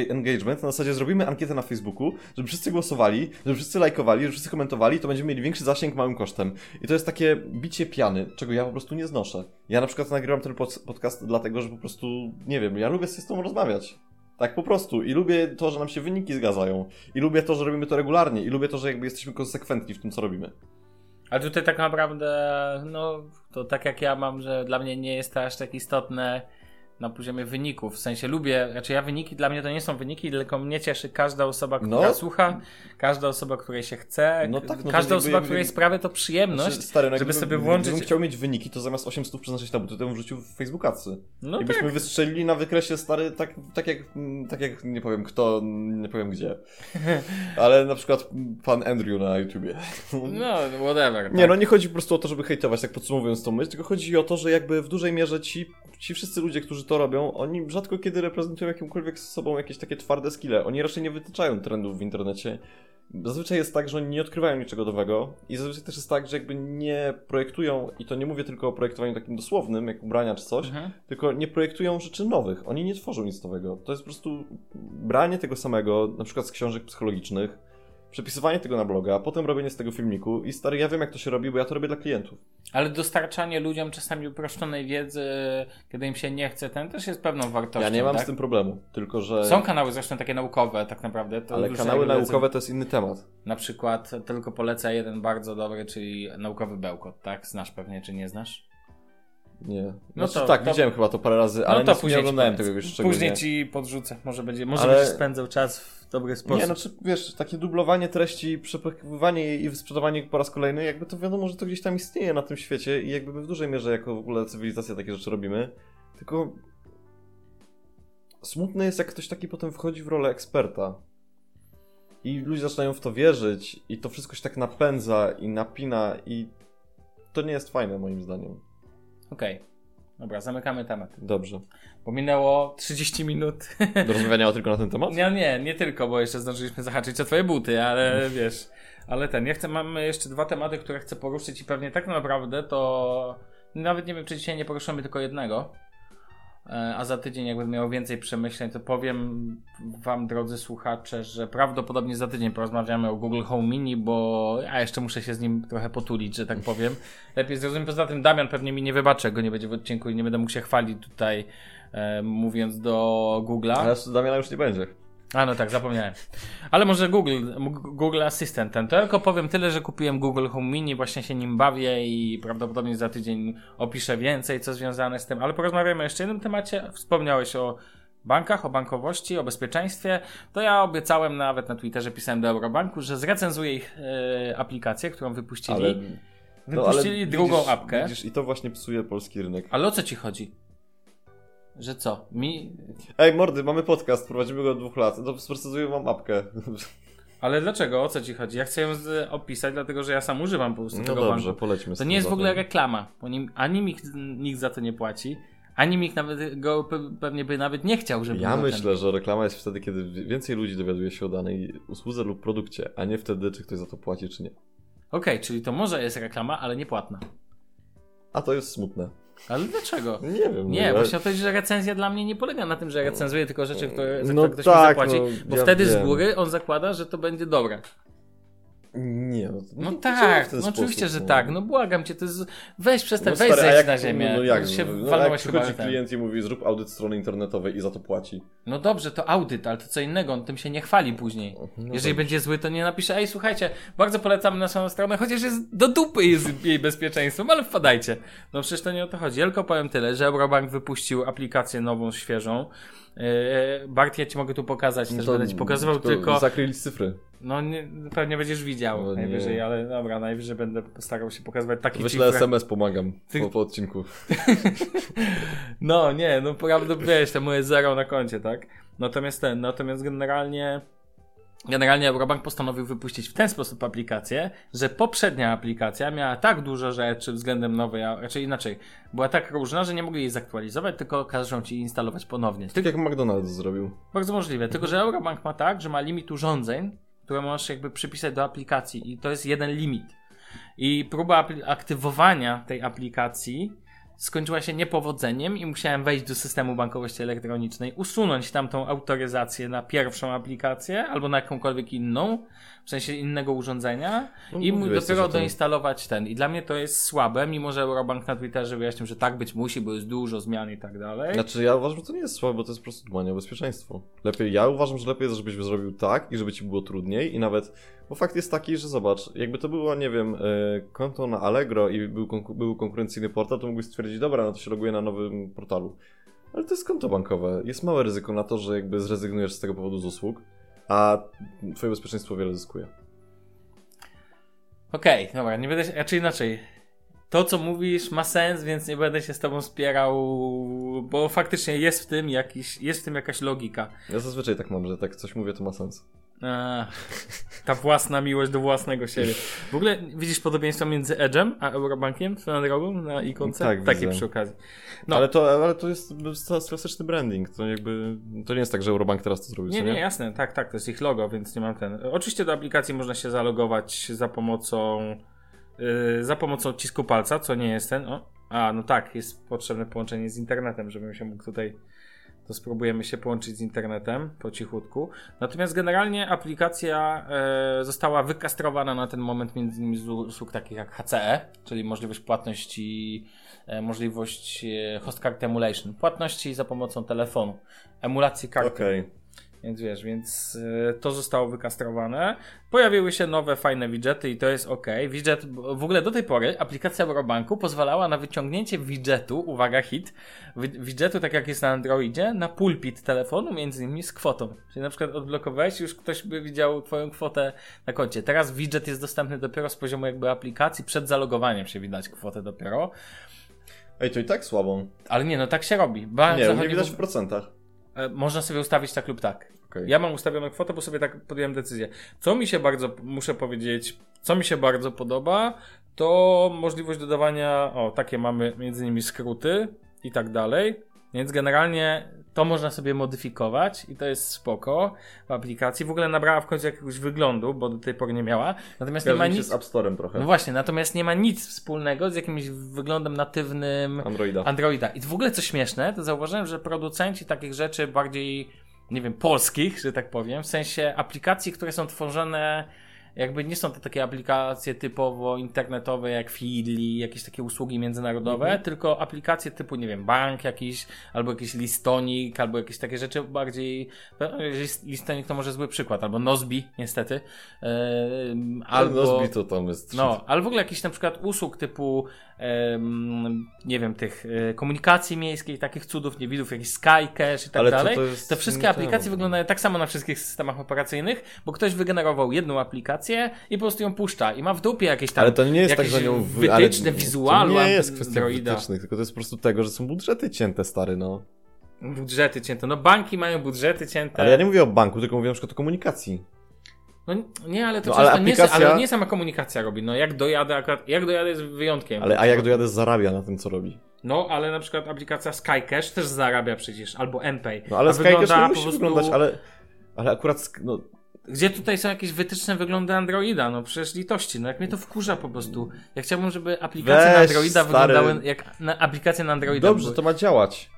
engagement. Na zasadzie zrobimy ankietę na Facebooku, żeby wszyscy głosowali, żeby wszyscy lajkowali, żeby wszyscy komentowali, to będziemy mieli większy zasięg małym kosztem. I to jest takie bicie piany, czego ja po prostu nie znoszę. Ja na przykład nagrywam ten pod- podcast dlatego, że po prostu, nie wiem, ja lubię sobie z tobą rozmawiać. Tak po prostu. I lubię to, że nam się wyniki zgadzają. I lubię to, że robimy to regularnie. I lubię to, że jakby jesteśmy konsekwentni w tym, co robimy. Ale tutaj tak naprawdę, no to tak jak ja mam, że dla mnie nie jest to aż tak istotne na poziomie wyników. W sensie lubię, znaczy ja wyniki, dla mnie to nie są wyniki, tylko mnie cieszy każda osoba, która No. słucha, każda osoba, której się chce, No tak, no każda jakby- osoba, której sprawia to przyjemność, Znaczy, stary, no żeby sobie włączyć... Gdybym chciał mieć wyniki, to zamiast 8 stów przeznaczyć na buty, to bym wrzucił w Facebookacy. No I byśmy tak. wystrzelili na wykresie stary, tak, tak, jak, tak jak nie powiem kto, nie powiem gdzie. Ale na przykład pan Andrew na YouTubie. No, whatever. Nie, tak. no nie chodzi po prostu o to, żeby hejtować, tak podsumowując tą myśl, tylko chodzi o to, że jakby w dużej mierze ci, ci wszyscy ludzie, którzy to robią, oni rzadko kiedy reprezentują jakimkolwiek z sobą jakieś takie twarde skille. Oni raczej nie wytyczają trendów w internecie. Zazwyczaj jest tak, że oni nie odkrywają niczego nowego i zazwyczaj też jest tak, że jakby nie projektują, i to nie mówię tylko o projektowaniu takim dosłownym, jak ubrania czy coś, Mhm. tylko nie projektują rzeczy nowych. Oni nie tworzą nic nowego. To jest po prostu branie tego samego, na przykład z książek psychologicznych, przepisywanie tego na bloga, potem robienie z tego filmiku i stary, ja wiem jak to się robi, bo ja to robię dla klientów. Ale dostarczanie ludziom czasami uproszczonej wiedzy, kiedy im się nie chce, ten też jest pewną wartością. Ja nie mam tak? z tym problemu, tylko że... Są kanały zresztą takie naukowe, tak naprawdę. Ale kanały naukowe to jest inny temat. Na przykład tylko polecę jeden bardzo dobry, czyli naukowy bełkot, tak? Znasz pewnie, czy nie znasz? Nie. No Znaczy, to- tak, to- widziałem chyba to parę razy, No ale to nie, później nie oglądałem tego już szczególnie. Później ci podrzucę, może będzie, może Ale- będziesz spędzał czas w dobry sposób. Nie, no czy wiesz, takie dublowanie treści, przepływanie jej i sprzedawanie po raz kolejny, jakby to wiadomo, że to gdzieś tam istnieje na tym świecie i jakby my w dużej mierze jako w ogóle cywilizacja takie rzeczy robimy. Tylko smutne jest, jak ktoś taki potem wchodzi w rolę eksperta. I ludzie zaczynają w to wierzyć i to wszystko się tak napędza i napina i to nie jest fajne moim zdaniem. Okej. Dobra, zamykamy temat. Dobrze. Bo minęło 30 minut. Do rozmawiania tylko na ten temat? Nie, nie, nie tylko, bo jeszcze zdążyliśmy zahaczyć o twoje buty, ale wiesz. Ale ten, ja chcę, mamy jeszcze dwa tematy, które chcę poruszyć i pewnie tak naprawdę to nawet nie wiem, czy dzisiaj nie poruszymy tylko jednego. E, A za tydzień, jakbym miał więcej przemyśleń, to powiem Wam, drodzy słuchacze, że prawdopodobnie za tydzień porozmawiamy o Google Home Mini, bo ja jeszcze muszę się z nim trochę potulić, że tak powiem. Lepiej zrozumiem. Poza tym Damian pewnie mi nie wybaczy, go nie będzie w odcinku i nie będę mógł się chwalić tutaj, e, mówiąc do Google'a. Ale Damiana już nie będzie. A no tak, zapomniałem. Ale może Google, Google Assistant ten. To tylko powiem tyle, że kupiłem Google Home Mini, właśnie się nim bawię i prawdopodobnie za tydzień opiszę więcej, co związane z tym. Ale porozmawiamy o jeszcze jednym temacie. Wspomniałeś o bankach, o bankowości, o bezpieczeństwie. To ja obiecałem nawet na Twitterze, pisałem do Eurobanku, że zrecenzuję ich e, aplikację, którą wypuścili. Ale... no, Wypuścili drugą widzisz, apkę. Widzisz, i to właśnie psuje polski rynek. Ale o co ci chodzi? Że co? Mi... Ej, mordy, mamy podcast, prowadzimy go od dwóch lat. To sprecyzuję wam apkę. Ale dlaczego? O co ci chodzi? Ja chcę ją z- opisać, dlatego że ja sam używam po prostu No tego dobrze, banku. polećmy z To tym nie jest w ogóle reklama, bo nim, ani nikt, nikt za to nie płaci, ani nikt nawet go pe- pewnie by nawet nie chciał, żeby Ja był myślę, że reklama jest wtedy, kiedy wi- więcej ludzi dowiaduje się o danej usłudze lub produkcie, a nie wtedy, czy ktoś za to płaci, czy nie. Ten... Okej, czyli to może jest reklama, ale nie płatna. A to jest smutne. Ale dlaczego? Nie wiem. Nie, no, właśnie o to że recenzja dla mnie nie polega na tym, że recenzuję tylko rzeczy, które, za No które ktoś tak, mi zapłaci, no, bo ja wtedy z wiem. góry on zakłada, że to będzie dobre. Nie, no, to No działa tak, no oczywiście, sposób, że tak, no błagam cię, to jest... weź przestań, No weź stary, jak- na ziemię, No, jak, się no, no, jak przychodzi klient i mówi, zrób audyt strony internetowej i za to płaci. No dobrze, to audyt, ale to co innego, on tym się nie chwali później. No Jeżeli będzie zły, to nie napisze, ej słuchajcie, bardzo polecam naszą stronę, chociaż jest do dupy jest jej bezpieczeństwem, ale wpadajcie. No przecież to nie o to chodzi. Tylko powiem tyle, że Eurobank wypuścił aplikację nową, świeżą. Yy, Bart, ja ci mogę tu pokazać, też No to będę ci pokazywał, tylko... Zakryli cyfry. No nie, pewnie będziesz widział No nie. najwyżej, ale dobra, najwyżej będę starał się pokazywać taki Wyślę cifrę. SMS, pomagam Ty- po, po odcinku. No nie, no prawda, wiesz, to moje zero na koncie, tak? Natomiast ten, natomiast generalnie Generalnie Eurobank postanowił wypuścić w ten sposób aplikację, że poprzednia aplikacja miała tak dużo rzeczy względem nowej, a raczej inaczej, była tak różna, że nie mogli jej zaktualizować, tylko każą ci instalować ponownie. Tak jak McDonald's zrobił. Bardzo możliwe, tylko że Eurobank ma tak, że ma limit urządzeń, które możesz jakby przypisać do aplikacji i to jest jeden limit. I próba aktywowania tej aplikacji skończyła się niepowodzeniem i musiałem wejść do systemu bankowości elektronicznej, usunąć tamtą autoryzację na pierwszą aplikację albo na jakąkolwiek inną, w sensie innego urządzenia No, i coś dopiero doinstalować ten. I dla mnie to jest słabe, mimo że Eurobank na Twitterze wyjaśnił, że tak być musi, bo jest dużo zmian i tak dalej. Znaczy ja uważam, że to nie jest słabe, bo to jest po prostu dbanie o bezpieczeństwo. Lepiej, ja uważam, że lepiej jest, żebyś zrobił tak i żeby ci było trudniej i nawet, bo fakt jest taki, że zobacz, jakby to było, nie wiem, e, konto na Allegro i był, był konkurencyjny portal, to mógłbyś stwierdzić, dobra, no to się loguję na nowym portalu. Ale to jest konto bankowe. Jest małe ryzyko na to, że jakby zrezygnujesz z tego powodu z usług, a twoje bezpieczeństwo wiele zyskuje. Okej, dobra, nie będę się, raczej inaczej. To, co mówisz, ma sens, więc nie będę się z tobą spierał, bo faktycznie jest w tym jakiś, jest w tym jakaś logika. Ja zazwyczaj tak mam, że tak coś mówię, to ma sens. A, ta własna miłość do własnego siebie. W ogóle widzisz podobieństwo między Edge'em a Eurobankiem swoją drogą na ikonce? Tak, Takie widzę. przy okazji. No. Ale, to, ale to jest klasyczny branding. To jakby. To nie jest tak, że Eurobank teraz to zrobił. Nie, co nie, jasne, tak, tak, to jest ich logo, więc nie mam ten. Oczywiście do aplikacji można się zalogować za pomocą yy, za pomocą cisku palca, co nie jest ten. O, a, no tak, jest potrzebne połączenie z internetem, żebym się mógł tutaj. To spróbujemy się połączyć z internetem po cichutku. Natomiast generalnie aplikacja e, została wykastrowana na ten moment między innymi z usług takich jak HCE, czyli możliwość płatności, e, możliwość e, host card emulation, płatności za pomocą telefonu, emulacji karty. Okej. Więc wiesz, więc y, to zostało wykastrowane. Pojawiły się nowe, fajne widgety i to jest ok. Widget, w ogóle do tej pory aplikacja Eurobanku pozwalała na wyciągnięcie widgetu, uwaga hit, wi- widgetu tak jak jest na Androidzie, na pulpit telefonu, między innymi z kwotą. Czyli na przykład odblokowałeś już ktoś by widział twoją kwotę na koncie. Teraz widget jest dostępny dopiero z poziomu jakby aplikacji, przed zalogowaniem się widać kwotę dopiero. Ej, to i tak słabo. Ale nie, no tak się robi. Bardzo Nie, nie widać w procentach. E, Można sobie ustawić tak lub tak. Okej. Ja mam ustawioną kwotę, bo sobie tak podjąłem decyzję. Co mi się bardzo, muszę powiedzieć, co mi się bardzo podoba, to możliwość dodawania, o, takie mamy między innymi skróty i tak dalej. Więc generalnie to można sobie modyfikować i to jest spoko w aplikacji. W ogóle nabrała w końcu jakiegoś wyglądu, bo do tej pory nie miała. Natomiast nie ma nic. z App Store'em trochę. No właśnie, natomiast nie ma nic wspólnego z jakimś wyglądem natywnym Androida. Androida. I w ogóle co śmieszne, to zauważyłem, że producenci takich rzeczy bardziej, nie wiem, polskich, że tak powiem, w sensie aplikacji, które są tworzone, jakby nie są to takie aplikacje typowo internetowe jak Feedly, jakieś takie usługi międzynarodowe, Mhm. tylko aplikacje typu, nie wiem, bank jakiś, albo jakiś listonik, albo jakieś takie rzeczy bardziej, no, list- listonik to może zły przykład, albo Nozbi, niestety, albo... Nozbi to tam jest. No, ale w ogóle jakiś na przykład usług typu, nie wiem, tych e, komunikacji miejskiej, takich cudów, niewidów, jakiś Skycache i tak Ale to- dalej. to jest te wszystkie aplikacje wyglądają tak samo na wszystkich systemach operacyjnych, bo ktoś wygenerował jedną aplikację i po prostu ją puszcza i ma w dupie jakieś tam Ale to nie jest tak, że nią wy... wytyczne ale wizualu To nie jest kwestia wytycznych, tylko to jest po prostu tego, że są budżety cięte, stary, no. Budżety cięte. No banki mają budżety cięte. Ale ja nie mówię o banku, tylko mówię na przykład o komunikacji. No nie, ale to No, ale nie, aplikacja- ale nie sama komunikacja robi. No jak dojadę akurat, jak dojadę jest wyjątkiem. Ale a jak dojadę zarabia na tym, co robi. No, ale na przykład aplikacja Skycash też zarabia przecież, albo MPay. No ale A Skycash wygląda nie po musi prostu- wyglądać, ale... Ale akurat, no, Gdzie tutaj są jakieś wytyczne wyglądy Androida? No przecież litości, no jak mnie to wkurza po prostu. Ja chciałbym, żeby aplikacje na Weź, Androida stary. wyglądały jak na aplikacje na Androida. dobrze, były. to ma działać.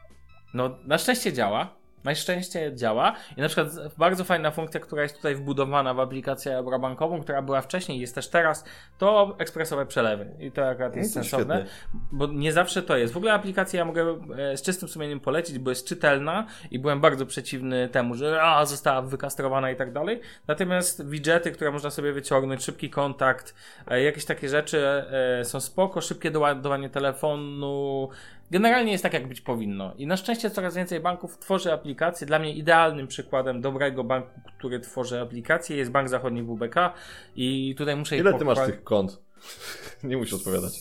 No, na szczęście działa. Na szczęście działa. I na przykład bardzo fajna funkcja, która jest tutaj wbudowana w aplikację eurobankową, która była wcześniej i jest też teraz, to ekspresowe przelewy. I to akurat jest No to sensowne, bo nie zawsze to jest. W ogóle aplikację ja mogę e, z czystym sumieniem polecić, bo jest czytelna i byłem bardzo przeciwny temu, że a, została wykastrowana i tak dalej. Natomiast widgety, które można sobie wyciągnąć, szybki kontakt, e, jakieś takie rzeczy e, są spoko, szybkie doładowanie telefonu, Generalnie jest tak, jak być powinno. I na szczęście coraz więcej banków tworzy aplikacje. Dla mnie idealnym przykładem dobrego banku, który tworzy aplikacje jest Bank Zachodni WBK i tutaj muszę Ile ty masz tych kont? Nie musisz odpowiadać.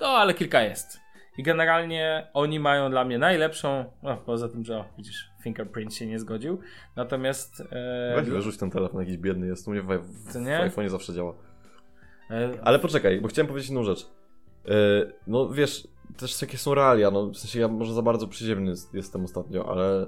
No, ale kilka jest. I generalnie oni mają dla mnie najlepszą, no poza tym, że o, widzisz, Fingerprint się nie zgodził. Natomiast e, Weź wyrzuć ten telefon, jakiś biedny jest. U mnie w, w, w nie? iPhone'ie zawsze działa. e, Ale poczekaj, bo chciałem powiedzieć inną rzecz. Yy, no wiesz, też jakie są realia, no w sensie ja może za bardzo przyziemny jest- jestem ostatnio, ale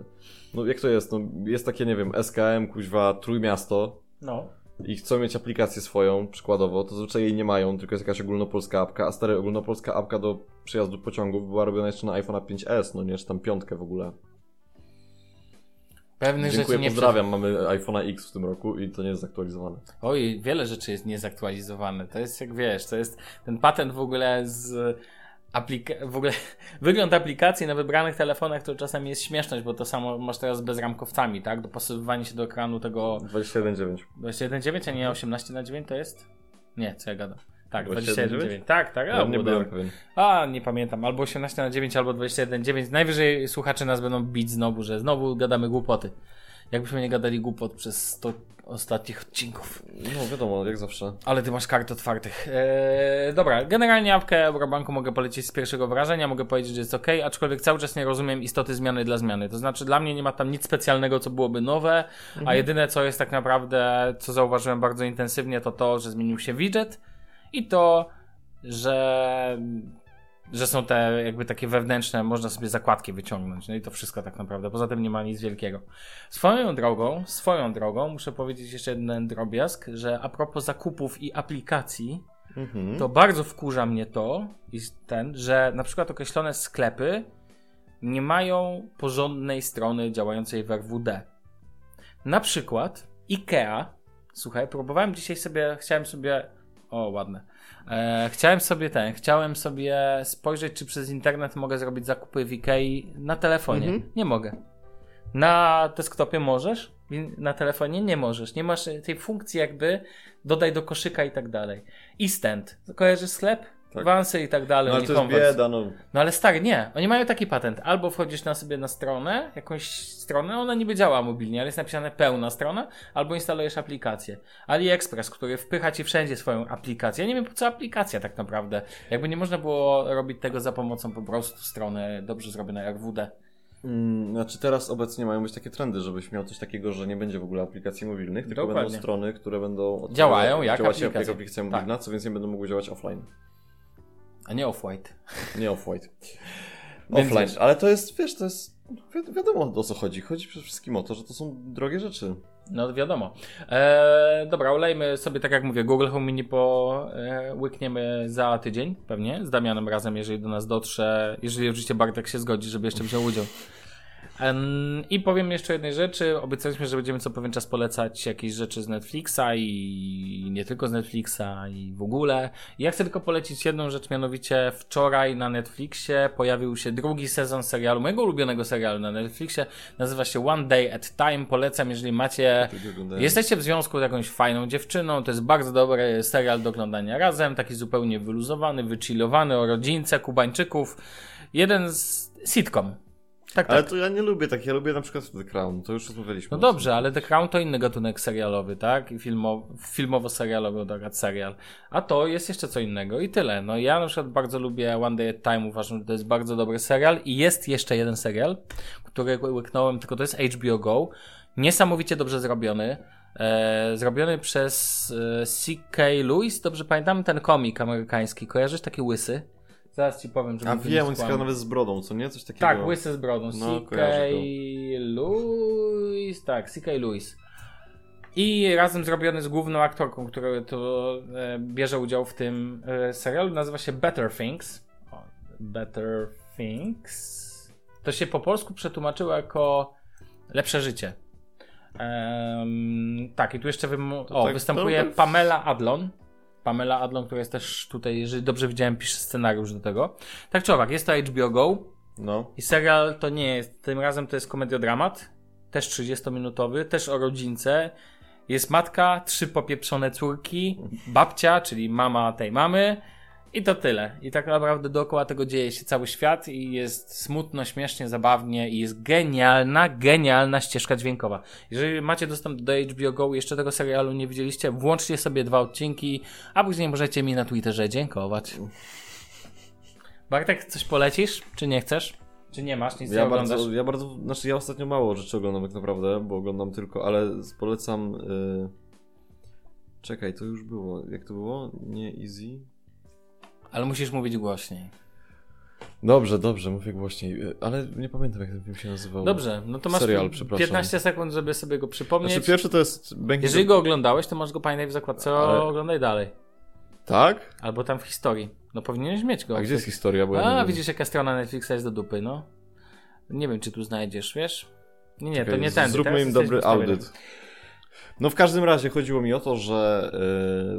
no jak to jest, no jest takie, nie wiem, SKM, kuźwa, Trójmiasto no. i chcą mieć aplikację swoją, przykładowo, to zazwyczaj jej nie mają, tylko jest jakaś ogólnopolska apka, a stary ogólnopolska apka do przejazdu pociągów była robiona jeszcze na iPhone'a 5S, no nie, czy tam piątkę w ogóle. Pewnych Dziękuję, rzeczy nie pozdrawiam, mamy iPhone'a X w tym roku i to nie jest zaktualizowane. Oj, wiele rzeczy jest niezaktualizowane. To jest jak wiesz, to jest ten patent w ogóle z aplika- w ogóle wygląd aplikacji na wybranych telefonach to czasami jest śmieszność, bo to samo masz teraz z bezramkowcami, tak? Dopasowywanie się do ekranu tego 21.9. 21.9, a nie 18 na 9 to jest? Nie, co ja gadam. Tak, 21,9? 21.9. Tak, tak, a, Ja nie byłem pewien. a nie pamiętam, albo 18 na 9, albo 21.9. Najwyżej słuchacze nas będą bić znowu, że znowu gadamy głupoty. Jakbyśmy nie gadali głupot przez 100 ostatnich odcinków. No wiadomo, jak zawsze. Ale ty masz kart otwartych. Eee, dobra, generalnie apkę Eurobanku mogę polecić z pierwszego wrażenia, mogę powiedzieć, że jest ok, aczkolwiek cały czas nie rozumiem istoty zmiany dla zmiany. To znaczy, dla mnie nie ma tam nic specjalnego, co byłoby nowe, a jedyne, co jest tak naprawdę, co zauważyłem bardzo intensywnie, to to, że zmienił się widget i to, że że są te jakby takie wewnętrzne, można sobie zakładki wyciągnąć. No i to wszystko tak naprawdę. Poza tym nie ma nic wielkiego. Swoją drogą, swoją drogą, muszę powiedzieć jeszcze jeden drobiazg, że a propos zakupów i aplikacji, Mhm. to bardzo wkurza mnie to, i ten, że na przykład określone sklepy nie mają porządnej strony działającej w RWD. Na przykład IKEA, słuchaj, próbowałem dzisiaj sobie, chciałem sobie, o ładne, e, chciałem sobie ten, chciałem sobie spojrzeć, czy przez internet mogę zrobić zakupy w IKEA na telefonie. Mhm. Nie mogę. Na desktopie możesz, na telefonie nie możesz. Nie masz tej funkcji jakby dodaj do koszyka i tak dalej. Instant. Kojarzysz sklep? Tak. Wansy i tak dalej. No ale to jest bieda, no. No ale stary, nie. Oni mają taki patent. Albo wchodzisz na sobie na stronę, jakąś stronę, ona niby działa mobilnie, ale jest napisane pełna strona, albo instalujesz aplikację. AliExpress, który wpycha ci wszędzie swoją aplikację. Ja nie wiem po co aplikacja tak naprawdę. Jakby nie można było robić tego za pomocą po prostu strony dobrze zrobionej RWD. Mm, Znaczy teraz obecnie mają być takie trendy, żebyś miał coś takiego, że nie będzie w ogóle aplikacji mobilnych, tylko Dokładnie. będą strony, które będą Działają jak działać aplikacja. aplikacja mobilna, co więcej będą mogły działać offline. A nie off-white. Nie off-white. Offline. Ale to jest, wiesz, to jest wi wiadomo o co chodzi. Chodzi przede wszystkim o to, że to są drogie rzeczy. No wiadomo. Eee, dobra, olejmy sobie, tak jak mówię, Google Home Mini po e, łykniemy za tydzień, pewnie, z Damianem razem, jeżeli do nas dotrze, jeżeli oczywiście Bartek się zgodzi, żeby jeszcze wziął udział. I powiem jeszcze jednej rzeczy. Obiecaliśmy, że będziemy co pewien czas polecać jakieś rzeczy z Netflixa i nie tylko z Netflixa i w ogóle. Ja chcę tylko polecić jedną rzecz, mianowicie wczoraj na Netflixie pojawił się drugi sezon serialu, mojego ulubionego serialu na Netflixie. Nazywa się One Day at Time. Polecam, jeżeli macie Jesteście w związku z jakąś fajną dziewczyną, to jest bardzo dobry serial do oglądania razem, taki zupełnie wyluzowany, wychillowany, o rodzince, kubańczyków. Jeden z sitcom. Tak, tak. Ale to ja nie lubię tak, ja lubię na przykład The Crown, to już rozmawialiśmy. No dobrze, ale The Crown to inny gatunek serialowy, tak? I filmo, filmowo-serialowy, tak, serial. A to jest jeszcze co innego i tyle. No ja na przykład bardzo lubię One Day at Time, uważam, że to jest bardzo dobry serial i jest jeszcze jeden serial, który łyknąłem, tylko to jest HBO Go. Niesamowicie dobrze zrobiony. E, zrobiony przez e, C.K. Lewis, dobrze pamiętam ten komik amerykański. Kojarzysz taki łysy? Zaraz ci powiem, żeby A wiem, on jest nawet z brodą, co nie? Coś takiego. Tak, łysy z brodą. No, CK. Lewis. Tak, CK Lewis. I razem zrobiony z główną aktorką, która to e, bierze udział w tym e, serialu, nazywa się Better Things. O, Better Things. To się po polsku przetłumaczyło jako lepsze życie. Em, tak, i tu jeszcze wym- o, tak, występuje to- Pamela Adlon. Pamela Adlon, która jest też tutaj, jeżeli dobrze widziałem, pisze scenariusz do tego. Tak czy owak, jest to HBO Go. No. I serial to nie jest, tym razem to jest komediodramat, też 30-minutowy, też o rodzince. Jest matka, trzy popieprzone córki, babcia, czyli mama tej mamy I to tyle. I tak naprawdę dookoła tego dzieje się cały świat i jest smutno, śmiesznie, zabawnie i jest genialna, genialna ścieżka dźwiękowa. Jeżeli macie dostęp do HBO Go i jeszcze tego serialu nie widzieliście, włączcie sobie dwa odcinki, a później możecie mi na Twitterze dziękować. Bartek, coś polecisz? Czy nie chcesz? Czy nie masz? Nic nie Ja oglądasz? bardzo, ja bardzo, znaczy ja ostatnio mało rzeczy oglądam tak naprawdę, bo oglądam tylko, ale polecam... Y... Czekaj, to już było. Jak to było? Nie Easy? Ale musisz mówić głośniej. Dobrze, dobrze, mówię głośniej, ale nie pamiętam jak ten film się nazywał. Dobrze, no to masz Serial, przepraszam. 15 sekund, żeby sobie go przypomnieć. Znaczy pierwszy to jest... Jeżeli go oglądałeś, to masz go pamiętaj w zakładce, Ale- oglądaj dalej. Tak? Albo tam w historii. No powinieneś mieć go. A gdzie jest historia? Bo ja A, wiem. widzisz jaka strona Netflixa jest do dupy, no. Nie wiem, czy tu znajdziesz, wiesz? Nie, nie, to Okej, nie ten. Zróbmy im dobry audyt. No w każdym razie chodziło mi o to, że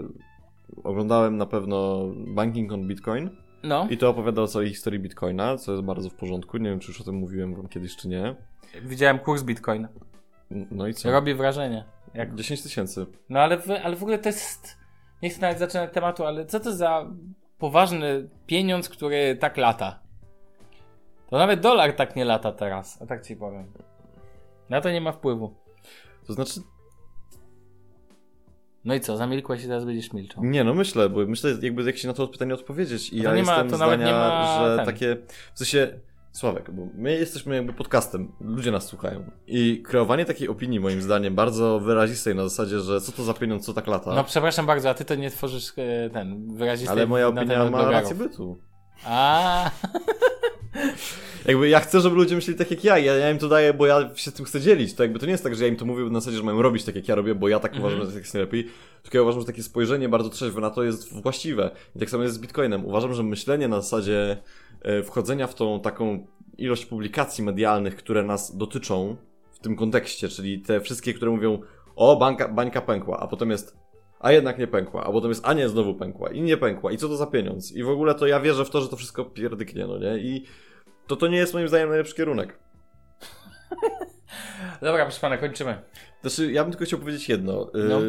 yy, oglądałem na pewno Banking on Bitcoin No, i to opowiada o całej historii Bitcoina, co jest bardzo w porządku. Nie wiem, czy już o tym mówiłem wam kiedyś, czy nie. widziałem kurs Bitcoin. No i co? Robi wrażenie. Jak... 10 tysięcy. No ale w, ale w ogóle to jest... Nie chcę nawet zaczynać tematu, ale co to za poważny pieniądz, który tak lata? To nawet dolar tak nie lata teraz, a tak ci powiem. Na to nie ma wpływu. To znaczy, No i co, zamilkłeś i teraz będziesz milczał. nie no myślę, bo myślę jakby jak się na to pytanie odpowiedzieć i No ja nie ma- jestem to nawet zdania, nie ma że ten. takie, w sensie, Sławek, bo my jesteśmy jakby podcastem, ludzie nas słuchają i kreowanie takiej opinii moim zdaniem bardzo wyrazistej na zasadzie, że co to za pieniądz, co tak lata. No przepraszam bardzo, a ty to nie tworzysz e, ten wyrazisty Ale moja opinia ma rację bytu. A, Jakby ja chcę, żeby ludzie myśleli tak jak ja, ja, ja im to daję, bo ja się tym chcę dzielić. To jakby to nie jest tak, że ja im to mówię na zasadzie, że mają robić tak jak ja robię, bo ja tak Mhm. uważam, że tak jest najlepiej. Tylko ja uważam, że takie spojrzenie bardzo trzeźwe na to jest właściwe. I tak samo jest z Bitcoinem. Uważam, że myślenie na zasadzie e, wchodzenia w tą taką ilość publikacji medialnych, które nas dotyczą w tym kontekście, czyli te wszystkie, które mówią o, bańka, bańka pękła, a potem jest a jednak nie pękła, a potem jest, a nie, znowu pękła i nie pękła i co to za pieniądz i w ogóle to ja wierzę w to, że to wszystko pierdyknie, no nie, i to to nie jest moim zdaniem najlepszy kierunek. dobra, proszę pana, kończymy. Znaczy, ja bym tylko chciał powiedzieć jedno. Y, No.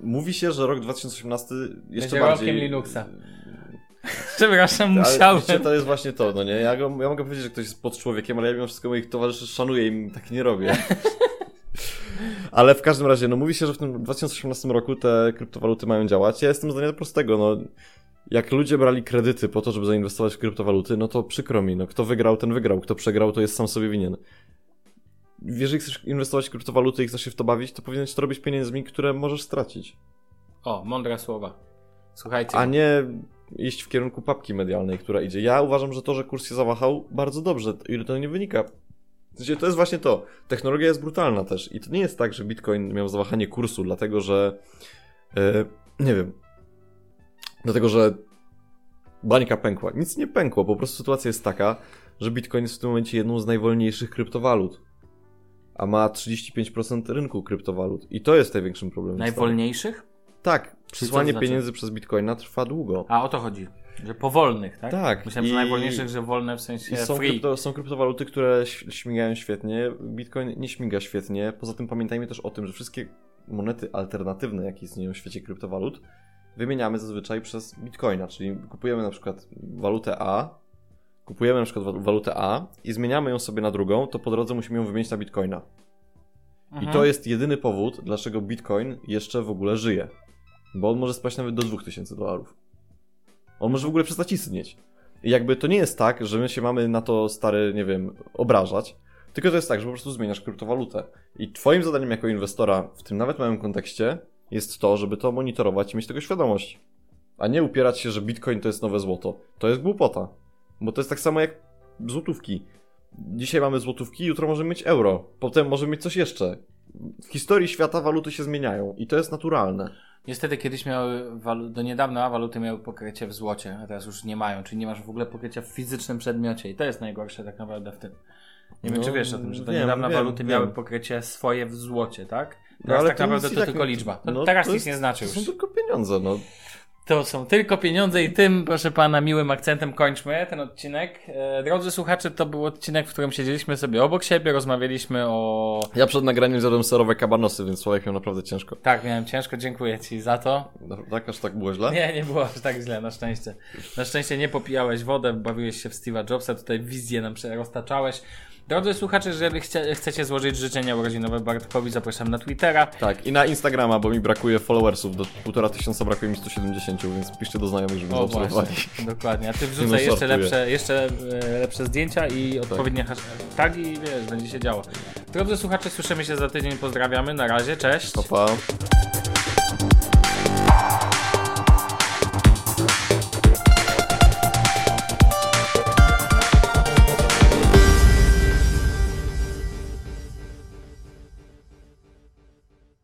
Mówi się, że rok 2018 jeszcze Będzie bardziej... rokiem Linuxa. Przepraszam, Ale musiałem. wiecie, to jest właśnie to, no nie? Ja, go, ja mogę powiedzieć, że ktoś jest pod człowiekiem, ale ja mimo wszystko moich towarzyszy szanuję i tak nie robię. ale w każdym razie, no mówi się, że w tym 2018 roku te kryptowaluty mają działać. Ja jestem zdania prostego, no jak ludzie brali kredyty po to, żeby zainwestować w kryptowaluty, no to przykro mi, no kto wygrał, ten wygrał, kto przegrał, to jest sam sobie winien. Jeżeli chcesz inwestować w kryptowaluty i chcesz się w to bawić, to powinieneś to robić pieniędzmi, które możesz stracić. O, mądre słowa. Słuchajcie. A nie iść w kierunku papki medialnej, która idzie. Ja uważam, że to, że kurs się zawahał, bardzo dobrze. I to nie wynika. To jest właśnie to. Technologia jest brutalna też. I to nie jest tak, że Bitcoin miał zawahanie kursu, dlatego że. e, nie wiem. Dlatego, że bańka pękła. Nic nie pękło. Po prostu sytuacja jest taka, że Bitcoin jest w tym momencie jedną z najwolniejszych kryptowalut. A ma 35% rynku kryptowalut. I to jest największym problemem. Najwolniejszych? Tak. Przysłanie to znaczy? pieniędzy przez Bitcoina trwa długo. A o to chodzi. Że powolnych, tak? Tak, Myślałem, że i- najwolniejszych, że wolne w sensie są, free. krypto, są kryptowaluty, które śmigają świetnie. Bitcoin nie śmiga świetnie. Poza tym pamiętajmy też o tym, że wszystkie monety alternatywne, jakie istnieją w świecie kryptowalut, wymieniamy zazwyczaj przez Bitcoina. Czyli kupujemy na przykład walutę A, kupujemy na przykład wa- walutę A i zmieniamy ją sobie na drugą, to po drodze musimy ją wymienić na Bitcoina. Mhm. I to jest jedyny powód, dlaczego Bitcoin jeszcze w ogóle żyje. Bo on może spaść nawet do 2000 dolarów. On może w ogóle przestać istnieć. I jakby to nie jest tak, że my się mamy na to stary, nie wiem, obrażać. Tylko to jest tak, że po prostu zmieniasz kryptowalutę. I twoim zadaniem jako inwestora w tym nawet małym kontekście jest to, żeby to monitorować i mieć tego świadomość. A nie upierać się, że Bitcoin to jest nowe złoto. To jest głupota. Bo to jest tak samo jak złotówki. Dzisiaj mamy złotówki, jutro możemy mieć euro. Potem możemy mieć coś jeszcze. W historii świata waluty się zmieniają i to jest naturalne. Niestety kiedyś miały, do niedawna waluty miały pokrycie w złocie, a teraz już nie mają, czyli nie masz w ogóle pokrycia w fizycznym przedmiocie i to jest najgorsze tak naprawdę w tym. Nie wiem, No, czy wiesz o tym, że do wiem, niedawna wiem, waluty wiem. miały pokrycie swoje w złocie, tak? No, Teraz ale tak naprawdę to tak tylko liczba. To no, teraz to nic jest- nie znaczy To są już. tylko pieniądze, no. To są tylko pieniądze i tym, proszę pana, miłym akcentem kończmy ten odcinek. E, drodzy słuchacze, to był odcinek, w którym siedzieliśmy sobie obok siebie, rozmawialiśmy o... Ja przed nagraniem zjadłem serowe kabanosy, więc człowiek miał naprawdę ciężko. Tak, miałem ciężko, dziękuję ci za to. No, Tak, aż tak było źle? Nie, nie było aż tak źle, na szczęście. Na szczęście nie popijałeś wodę, bawiłeś się w Steve'a Jobsa, tutaj wizję nam roztaczałeś. Drodzy słuchacze, jeżeli chcecie złożyć życzenia urodzinowe Bartkowi, zapraszam na Twittera. Tak, i na Instagrama, bo mi brakuje followersów, do półtora tysiąca brakuje mi 170, więc piszcie do znajomych, żeby zaobserwowali. dokładnie. A ty wrzucaj jeszcze lepsze, jeszcze e, lepsze zdjęcia i odpowiednie hasztagi i wiesz, będzie się działo. Drodzy słuchacze, słyszymy się za tydzień, pozdrawiamy, na razie, cześć. Pa, pa.